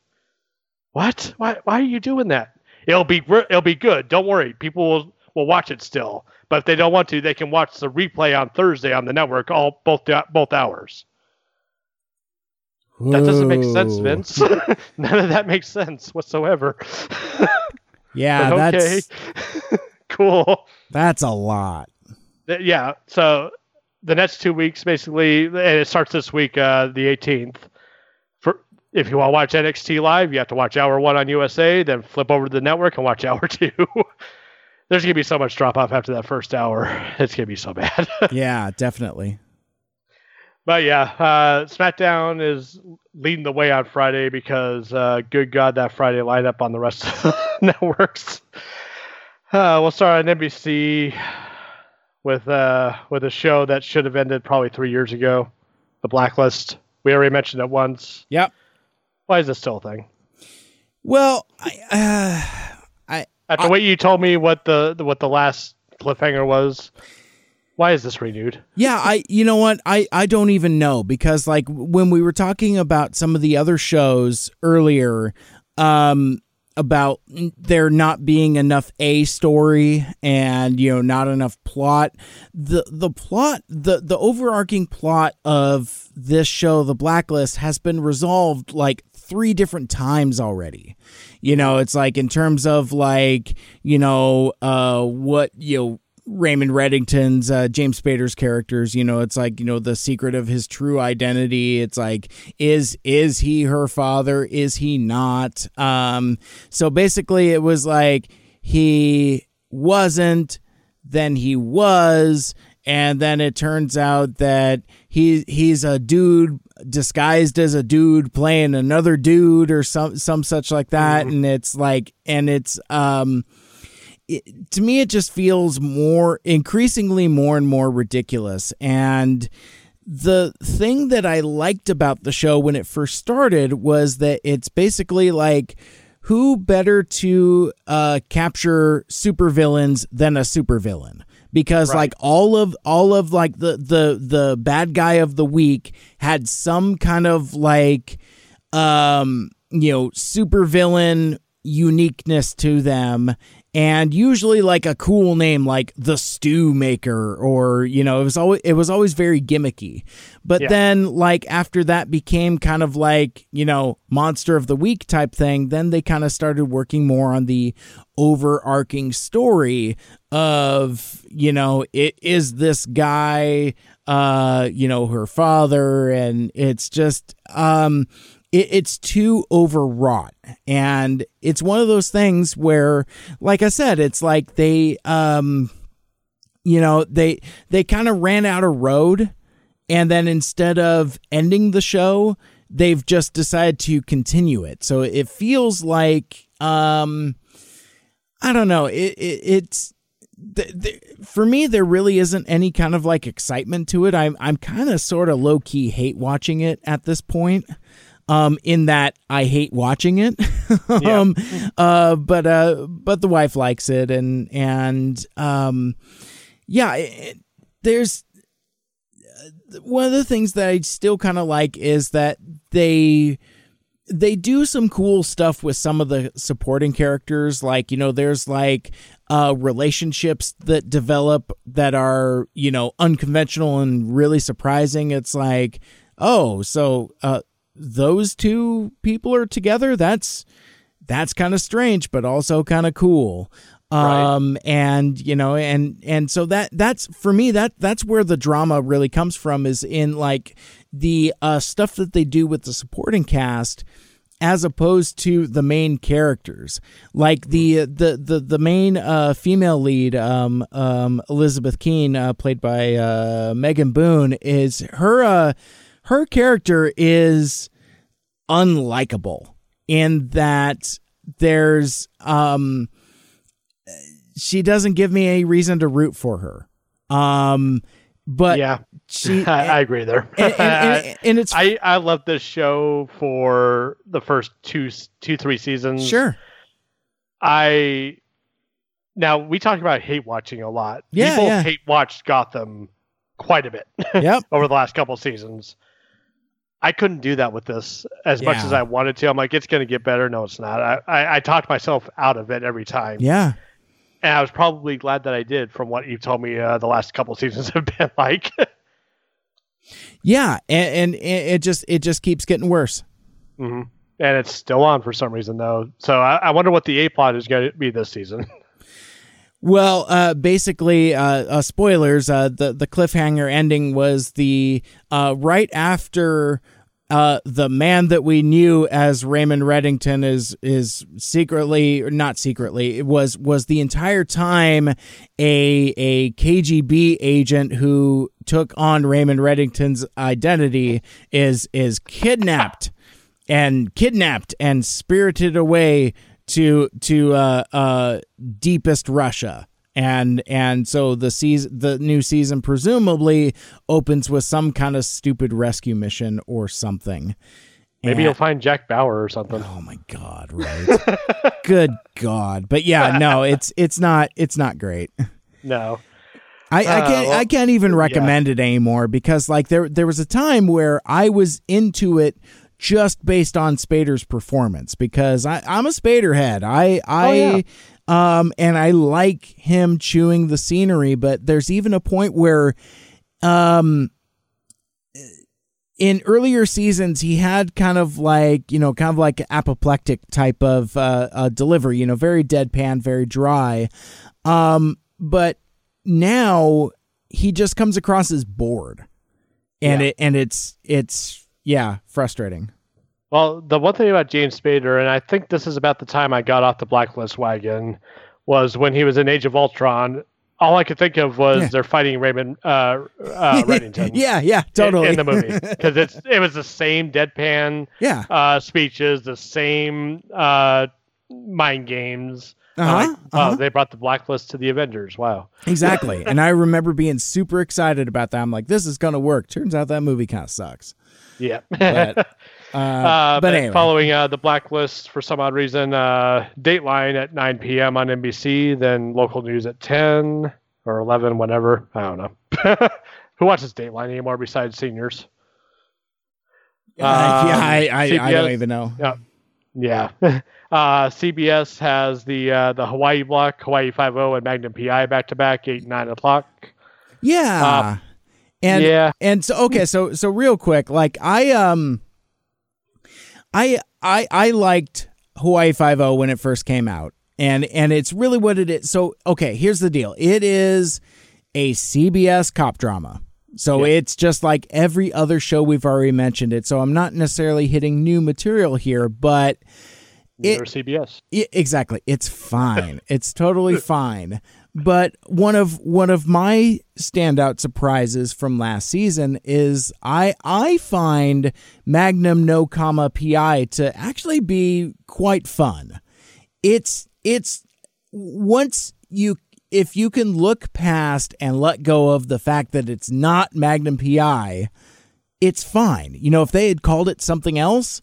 What? Why? Why are you doing that? It'll be it'll be good. Don't worry. People will will watch it still. But if they don't want to, they can watch the replay on Thursday on the network all both both hours. That doesn't make sense, Vince. None of that makes sense whatsoever. yeah, okay. that's cool. That's a lot. Yeah. So the next two weeks, basically, and it starts this week, uh, the 18th. For if you want to watch NXT live, you have to watch hour one on USA, then flip over to the network and watch hour two. There's gonna be so much drop off after that first hour. It's gonna be so bad. yeah, definitely. But yeah, uh, SmackDown is leading the way on Friday because, uh, good God, that Friday lineup on the rest of the networks. Uh, we'll start on NBC with uh, with a show that should have ended probably three years ago, The Blacklist. We already mentioned it once. Yep. Why is this still a thing? Well, I, uh, I after I, what you told me, what the what the last cliffhanger was, why is this renewed? Yeah, I you know what? I I don't even know because like when we were talking about some of the other shows earlier um about there not being enough a story and you know not enough plot the the plot the the overarching plot of this show the blacklist has been resolved like three different times already you know it's like in terms of like you know uh what you know Raymond Reddington's uh, James Spader's characters. You know, it's like you know the secret of his true identity. It's like is is he her father? Is he not? Um, so basically, it was like he wasn't, then he was, and then it turns out that he he's a dude disguised as a dude playing another dude or some some such like that, mm-hmm. and it's like and it's um it, to me, it just feels more, increasingly more and more ridiculous. And the thing that I liked about the show when it first started was that it's basically like, who better to uh, capture supervillains than a supervillain? because right. like all of all of like the the the bad guy of the week had some kind of like um you know supervillain uniqueness to them and usually like a cool name like the stew maker or you know it was always it was always very gimmicky but yeah. then like after that became kind of like you know monster of the week type thing then they kind of started working more on the overarching story of you know it is this guy uh you know her father and it's just um it, it's too overwrought. And it's one of those things where like i said it's like they um you know they they kind of ran out of road. And then instead of ending the show they've just decided to continue it. So it feels like um i don't know. It, it it's the, the, for me, there really isn't any kind of like excitement to it. I'm I'm kind of sort of low key hate watching it at this point um, in that I hate watching it. um, uh, but uh, but the wife likes it, and and um, yeah, it, there's uh, one of the things that I still kind of like is that they they do some cool stuff with some of the supporting characters. Like you know there's like uh relationships that develop that are you know unconventional and really surprising. It's like oh so uh those two people are together, that's that's kind of strange, but also kind of cool. Um, right. and you know, and and so that that's for me that that's where the drama really comes from is in like the uh, stuff that they do with the supporting cast as opposed to the main characters. Like the the the the main uh, female lead, um, um, Elizabeth Keen, uh, played by uh, Megan Boone, is her uh, her character is unlikable in that there's um she doesn't give me any reason to root for her. Um but yeah, she I, I agree there. and, and, and, and, it's I I love this show for the first two two three seasons. Sure. I now we talk about hate watching a lot. Yeah, People yeah. hate watched Gotham quite a bit. Yep. over the last couple seasons. I couldn't do that with this as yeah. much as I wanted to. I'm like, it's going to get better. No, it's not. I, I, I talked myself out of it every time. Yeah. and I was probably glad that I did from what you've told me uh, the last couple seasons have been like. yeah, and, and, it just it just keeps getting worse. Mm-hmm. And it's still on for some reason though. So I, I wonder what the A plot is going to be this season. Well, uh, basically, uh, uh, spoilers. Uh, the the cliffhanger ending was the uh, right after uh, the man that we knew as Raymond Reddington is is secretly not secretly it was was the entire time a a KGB agent who took on Raymond Reddington's identity is is kidnapped and kidnapped and spirited away to to uh, uh, deepest Russia. And and so the season the new season presumably opens with some kind of stupid rescue mission or something. Maybe and, you'll find jack bauer or something. Oh my god right. Good god. But yeah no it's it's not it's not great. No. I, I can't uh, well, I can't even recommend yeah. it anymore because like there there was a time where I was into it just based on Spader's performance because I, I'm a Spader head. I I oh, yeah. Um, and I like him chewing the scenery, but there's even a point where, um, in earlier seasons, he had kind of like, you know, kind of like apoplectic type of uh, uh, delivery, you know, very deadpan, very dry. Um, but now he just comes across as bored. And yeah. it and it's it's yeah, frustrating. Well, the one thing about James Spader, and I think this is about the time I got off the blacklist wagon, was when he was in Age of Ultron. All I could think of was yeah. they're fighting Raymond uh, uh, Reddington. yeah, yeah, totally. In, in the movie because it's it was the same deadpan yeah. uh, speeches, the same uh, mind games. Uh-huh, like, uh-huh. they brought the blacklist to the Avengers. Wow. Exactly. and I remember being super excited about that. I'm like, this is going to work. Turns out that movie kind of sucks. Yeah. but, uh, uh, but anyway. following uh, the blacklist for some odd reason, uh, Dateline at 9 p.m. on NBC, then local news at 10 or 11, whatever. I don't know. Who watches Dateline anymore besides seniors? Uh, um, yeah, I, I, CBS, I, don't even know. Yeah. Yeah. Uh, CBS has the uh, the Hawaii block, Hawaii Five O, and Magnum PI back to back, eight nine o'clock. Yeah, and yeah, and so okay, so so real quick, like I um, I I I liked Hawaii Five O when it first came out, and and it's really what it is. So okay, here's the deal. It is a CBS cop drama. So yeah. it's just like every other show we've already mentioned it. So I'm not necessarily hitting new material here, but it, CBS. It, exactly. It's fine. it's totally fine. But one of one of my standout surprises from last season is I I find Magnum No Comma PI to actually be quite fun. It's it's once you if you can look past and let go of the fact that it's not Magnum PI, it's fine. You know, if they had called it something else,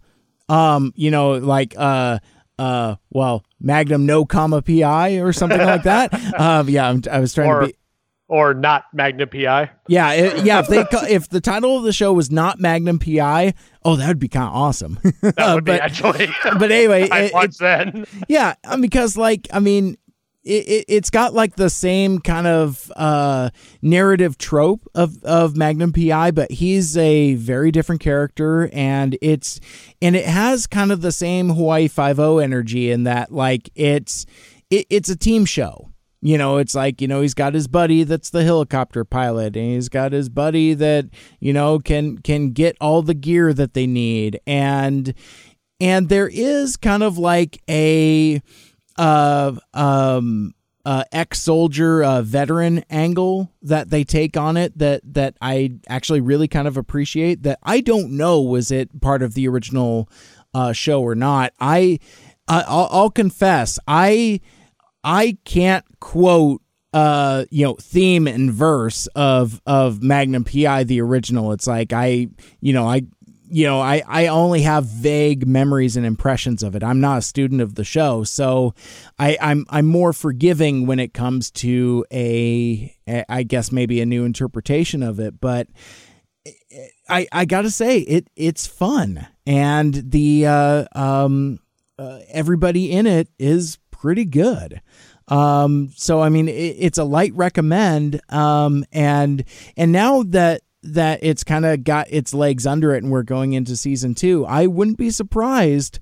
um, you know, like uh uh, well, Magnum no comma PI or something like that. Um, yeah, I'm, i was trying or, to be. Or not Magnum PI. Yeah, it, yeah. If they if the title of the show was not Magnum PI, oh, that would be kind of awesome. That would but, be actually. but anyway, I watch then. Yeah, because like I mean, it, it, has got like the same kind of uh, narrative trope of, of Magnum PI, but he's a very different character, and it's and it has kind of the same Hawaii Five O energy in that like it's it, it's a team show. You know, it's like, you know, he's got his buddy that's the helicopter pilot and he's got his buddy that, you know, can can get all the gear that they need and and there is kind of like a uh, um, uh, ex-soldier uh, veteran angle that they take on it that that I actually really kind of appreciate. That I don't know was it part of the original uh, show or not. I I'll, I'll confess I I can't quote uh you know theme and verse of of Magnum PI the original. It's like I you know I you know, I, I only have vague memories and impressions of it. I'm not a student of the show, so I, I'm I'm more forgiving when it comes to a, I guess maybe a new interpretation of it. But I I gotta say it it's fun, and the uh, um uh, everybody in it is pretty good. Um, so I mean, it, it's a light recommend. Um, and and now that that it's kind of got its legs under it, and we're going into season two, I wouldn't be surprised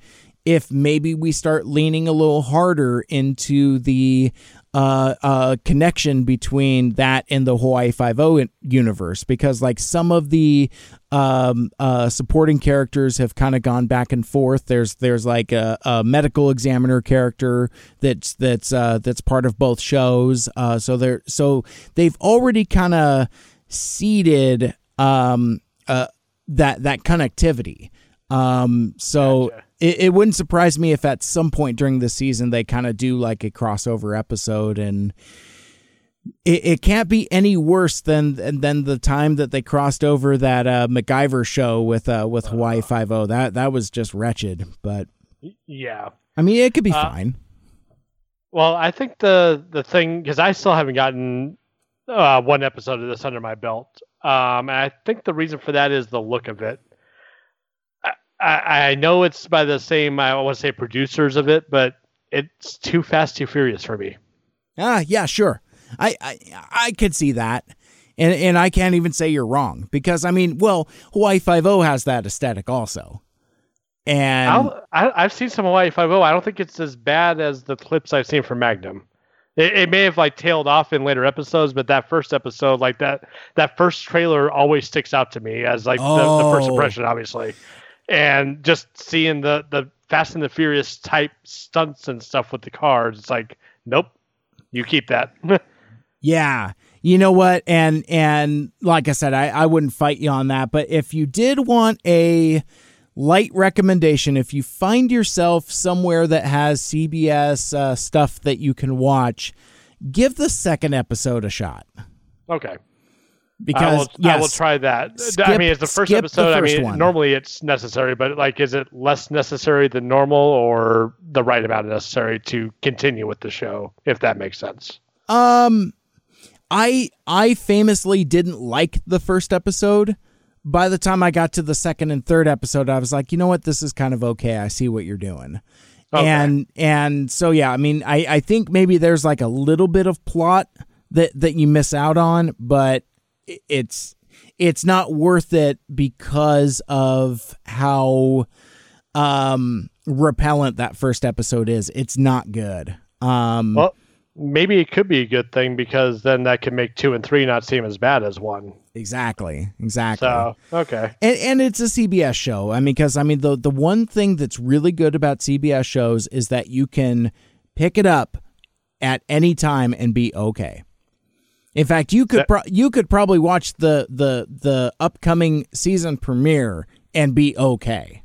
if maybe we start leaning a little harder into the uh, uh, connection between that and the Hawaii Five O universe because like some of the um, uh, supporting characters have kind of gone back and forth. There's there's like a, a medical examiner character that's that's uh, that's part of both shows. Uh, so they're so they've already kind of seeded um, uh, that that connectivity. Um, so gotcha it, it wouldn't surprise me if at some point during the season they kind of do like a crossover episode and it, it can't be any worse than than the time that they crossed over that uh, MacGyver show with uh, with Hawaii Five O. That that was just wretched. But yeah, I mean it could be uh, fine. Well, I think the the thing because I still haven't gotten uh, one episode of this under my belt, um, and I think the reason for that is the look of it. I, I know it's by the same I want to say producers of it, but it's too fast, too furious for me. Ah, yeah, sure. I, I I could see that. And and I can't even say you're wrong because I mean, well, Hawaii Five O has that aesthetic also. And I'll, I, have seen some Hawaii Five O. I don't think it's as bad as the clips I've seen from Magnum. It, it, may have like tailed off in later episodes, but that first episode, like that, that first trailer always sticks out to me as like oh. the, the first oh. impression, obviously and just seeing the the Fast and the Furious type stunts and stuff with the cars, it's like, nope, you keep that. yeah. You know what? And and like I said, I, I wouldn't fight you on that. But if you did want a light recommendation, if you find yourself somewhere that has CBS uh, stuff that you can watch, give the second episode a shot. Okay because I will, yes, I will try that. Skip, I mean, it's the first episode. The first I mean, one. normally it's necessary, but like, is it less necessary than normal, or the right amount necessary to continue with the show? If that makes sense. Um, I I famously didn't like the first episode. By the time I got to the second and third episode, I was like, you know what, this is kind of okay. I see what you're doing. Okay. And and so yeah, I mean, I I think maybe there's like a little bit of plot that that you miss out on, but it's it's not worth it because of how um repellent that first episode is. It's not good. Um Well, maybe it could be a good thing because then that can make 2 and 3 not seem as bad as 1. Exactly. Exactly. So, okay. And and it's a CBS show. I mean cuz I mean the the one thing that's really good about CBS shows is that you can pick it up at any time and be okay. In fact, you could pro- you could probably watch the the the upcoming season premiere and be okay.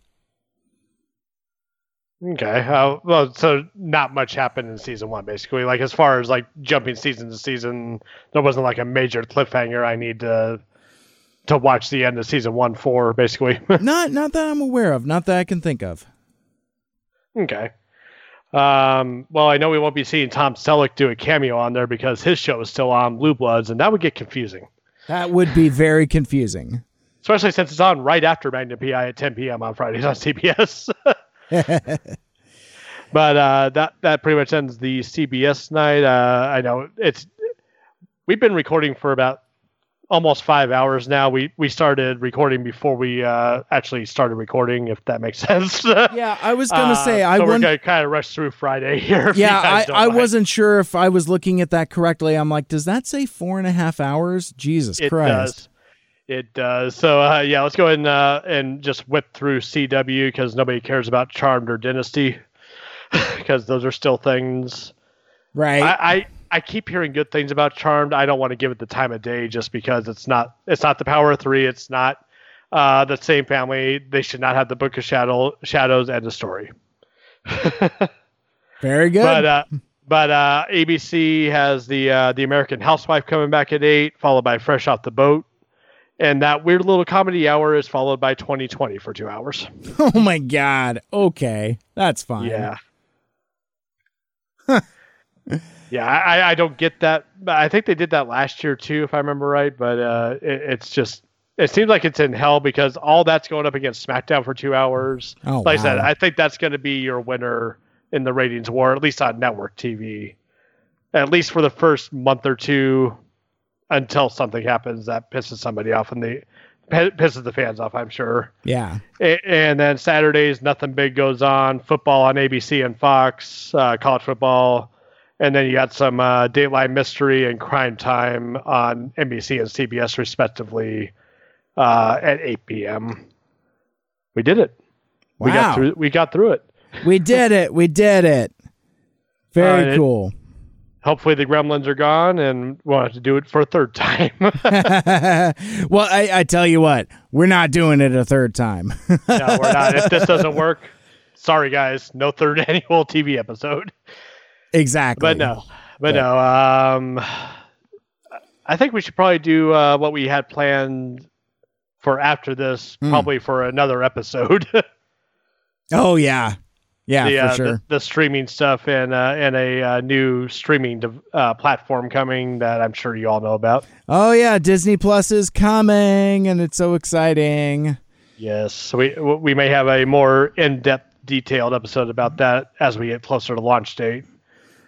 Okay. Uh, well, so not much happened in season one, basically. Like as far as like jumping season to season, there wasn't like a major cliffhanger. I need to to watch the end of season one for basically. not not that I'm aware of. Not that I can think of. Okay. Um, well, I know we won't be seeing Tom Selleck do a cameo on there because his show is still on Blue Bloods, and that would get confusing. That would be very confusing. Especially since it's on right after Magnum PI at 10 p.m. on Fridays on CBS. but uh, that that pretty much ends the CBS night. Uh, I know it's we've been recording for about almost five hours now. We we started recording before we uh, actually started recording, if that makes sense. yeah, I was gonna uh, say I so we're gonna kind of rush through Friday here. Yeah, I, I wasn't sure if I was looking at that correctly. I'm like, does that say four and a half hours? Jesus it Christ. Does. It does. So uh, yeah, let's go ahead and uh, and just whip through CW because nobody cares about Charmed or Dynasty because those are still things. Right. I, I I keep hearing good things about Charmed. I don't want to give it the time of day just because it's not it's not the Power of Three. It's not uh, the same family. They should not have the Book of Shadow Shadows and the story. Very good. But uh, but uh, ABC has the uh, the American Housewife coming back at eight, followed by Fresh Off the Boat, and that weird little comedy hour is followed by 2020 for two hours. Oh my God! Okay, that's fine. Yeah. Yeah, I, I don't get that. I think they did that last year too, if I remember right. But uh, it, it's just it seems like it's in hell because all that's going up against SmackDown for two hours. Oh, like wow. I said, I think that's going to be your winner in the ratings war, at least on network TV. at least for the first month or two, until something happens that pisses somebody off and the pisses the fans off. I'm sure. Yeah. And then Saturdays, nothing big goes on. Football on ABC and Fox, uh, college football, and then you got some uh, Dateline Mystery and Crime Time on NBC and CBS, respectively, uh, at 8 p.m. We did it. Wow. We got through. We got through it. We did it. We did it. Very Uh, cool. Hopefully the gremlins are gone, and we'll have to do it for a third time. well, I, I tell you what, we're not doing it a third time. no, we're not. If this doesn't work, sorry guys, no third annual TV episode. exactly. But no, but no. Um, I think we should probably do uh, what we had planned for after this, Hmm. probably for another episode. Oh yeah, yeah, the, for uh, sure. the, the streaming stuff and uh, and a uh, new streaming dev- uh, platform coming that I'm sure you all know about. oh yeah, Disney Plus is coming, and it's so exciting. Yes, so we we may have a more in-depth, detailed episode about that as we get closer to launch date.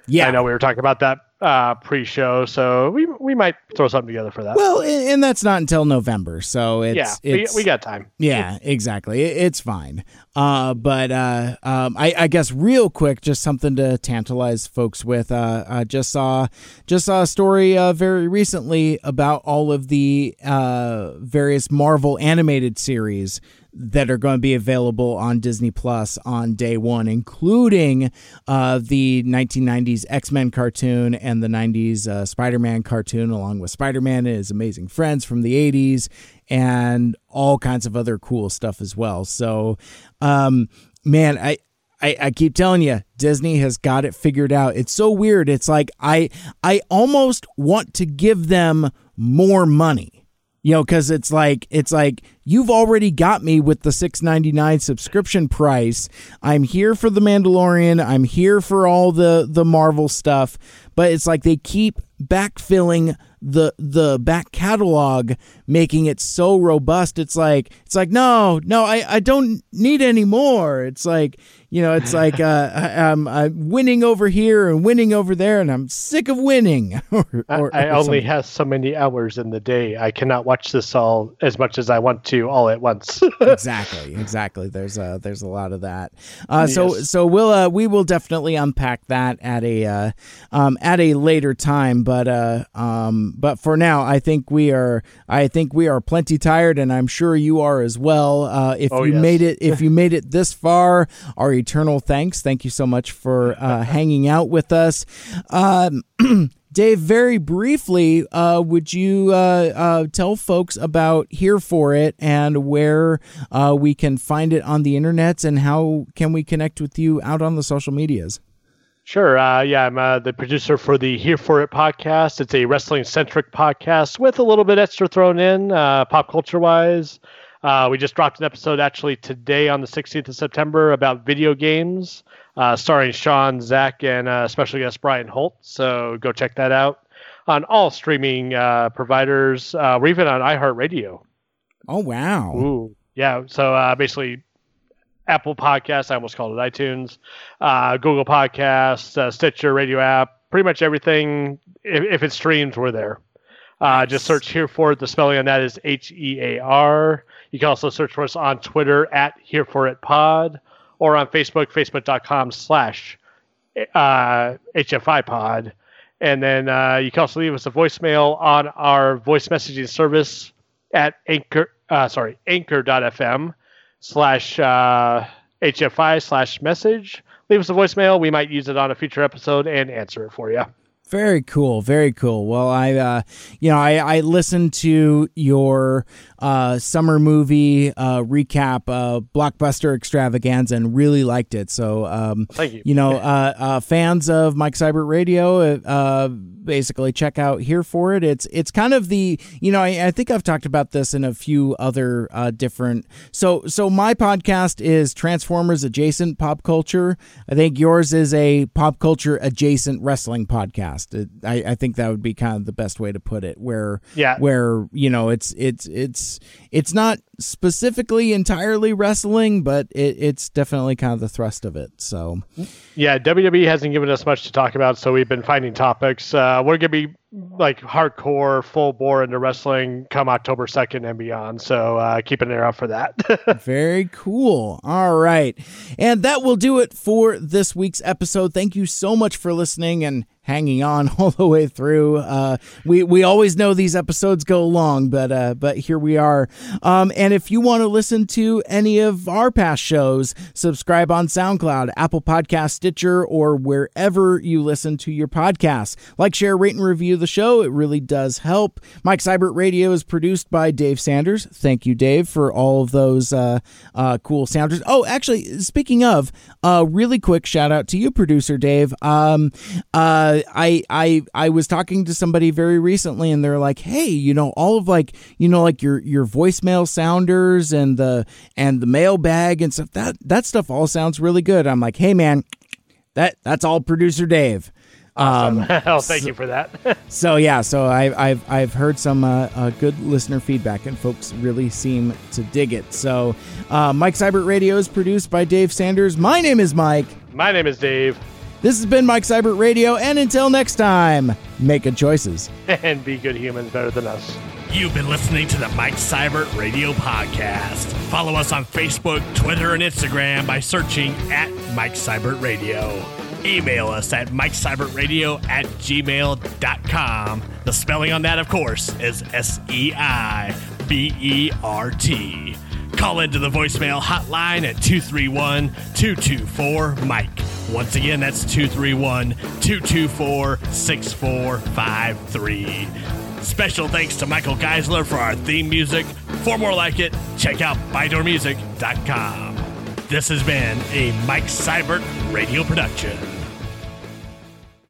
Yeah, I know we were talking about that uh, pre-show, so we we might throw something together for that. Well, and, that's not until November, so it's yeah, we, we got time. Yeah, exactly. It, it's fine. Uh, but uh, um, I, I guess real quick, just something to tantalize folks with. Uh, I just saw just saw a story uh, very recently about all of the uh, various Marvel animated series that are going to be available on Disney Plus on day one, including uh, the 1990s X Men cartoon and the 90s uh, Spider Man cartoon, along with Spider Man and his amazing friends from the 80s, and all kinds of other cool stuff as well. So, um, man, I. I, I keep telling you, Disney has got it figured out. It's so weird. It's like I I almost want to give them more money you know because it's like it's like you've already got me with the 6.99 subscription price. I'm here for the mandalorian. I'm here for all the the marvel stuff. But it's like they keep backfilling the the back catalog making it so robust it's like it's like no no i i don't need any more it's like you know it's like uh I, I'm, I'm winning over here and winning over there and i'm sick of winning or, I, or- I or only have so many hours in the day. I cannot watch this all as much as I want to all at once. exactly exactly there's a there's a lot of that uh so Yes. so we'll uh we will definitely unpack that at a uh um at a later time but uh um but for now i think we are i think we are plenty tired and i'm sure you are as well uh if Oh, you yes. made it if you made it this far our eternal thanks thank you so much for uh hanging out with us um Dave, very briefly, uh, would you uh, uh, tell folks about Here For It and where uh, we can find it on the internet and how can we connect with you out on the social medias? Sure. Uh, yeah, I'm uh, the producer for the Here For It podcast. It's a wrestling centric podcast with a little bit extra thrown in, uh, pop culture wise. Uh, we just dropped an episode actually today on the 16th of September about video games, uh, starring Sean, Zach, and uh, special guest Brian Holt. So go check that out on all streaming uh, providers. Uh, we're even on iHeartRadio. Oh, wow. Ooh, yeah. So uh, basically, Apple Podcasts. I almost called it iTunes. Uh, Google Podcasts, uh, Stitcher, Radio app. Pretty much everything. If, if it streams, we're there. Uh, just search here for it. The spelling on that is H E A R. You can also search for us on Twitter at Here For It Pod or on Facebook, facebook.com slash uh, HFI Pod. And then uh, you can also leave us a voicemail on our voice messaging service at anchor, uh, sorry, anchor.fm slash uh, HFI slash message. Leave us a voicemail. We might use it on a future episode and answer it for you. Very cool, very cool. Well, I, uh, you know, I, I listened to your uh, summer movie uh, recap, uh, blockbuster extravaganza, and really liked it. So, um, Thank you. You know, uh, uh, fans of Mike Seibert Radio, uh, basically check out here for it. It's it's kind of the you know I, I think I've talked about this in a few other uh, different. So so my podcast is Transformers adjacent pop culture. I think yours is a pop culture adjacent wrestling podcast. It, I I think that would be kind of the best way to put it. Where yeah where you know it's it's it's it's not specifically entirely wrestling, but it, it's definitely kind of the thrust of it. So yeah, WWE hasn't given us much to talk about, so we've been finding topics. Uh, we're gonna be like hardcore, full bore into wrestling come October second and beyond. So uh, keep an eye out for that. Very cool. All right, and that will do it for this week's episode. Thank you so much for listening and hanging on all the way through. Uh, we we always know these episodes go long, but uh, but here we are. Um, and if you want to listen to any of our past shows, subscribe on SoundCloud, Apple Podcast, Stitcher, or wherever you listen to your podcasts. Like, share, rate, and review the show. It really does help. Mike Seibert Radio is produced by Dave Sanders. Thank you, Dave, for all of those uh, uh, cool sounders. Oh, actually, speaking of, uh, really quick shout out to you, producer Dave. Um, uh, I I I was talking to somebody very recently, and they're like, "Hey, you know, all of like you know like your your voicemail sounders and the and the mailbag and stuff that that stuff all sounds really good." I'm like, "Hey, man, that that's all producer Dave." Awesome. Um, oh, thank so, you for that. so yeah, so I, I've I've heard some uh, uh, good listener feedback, and folks really seem to dig it. So, uh, Mike Seibert Radio is produced by Dave Sanders. My name is Mike. My name is Dave. This has been Mike Seibert Radio, and until next time, make good choices and be good humans better than us. You've been listening to the Mike Seibert Radio Podcast. Follow us on Facebook, Twitter, and Instagram by searching at Mike Seibert Radio. Email us at mikeseibertradio at gmail.com. The spelling on that, of course, is S E I B E R T. Call into the voicemail hotline at 231 224 Mike. Once again, that's 231 224 6453. Special thanks to Michael Geisler for our theme music. For more like it, check out ByDoorMusic.com. This has been a Mike Seibert radio production.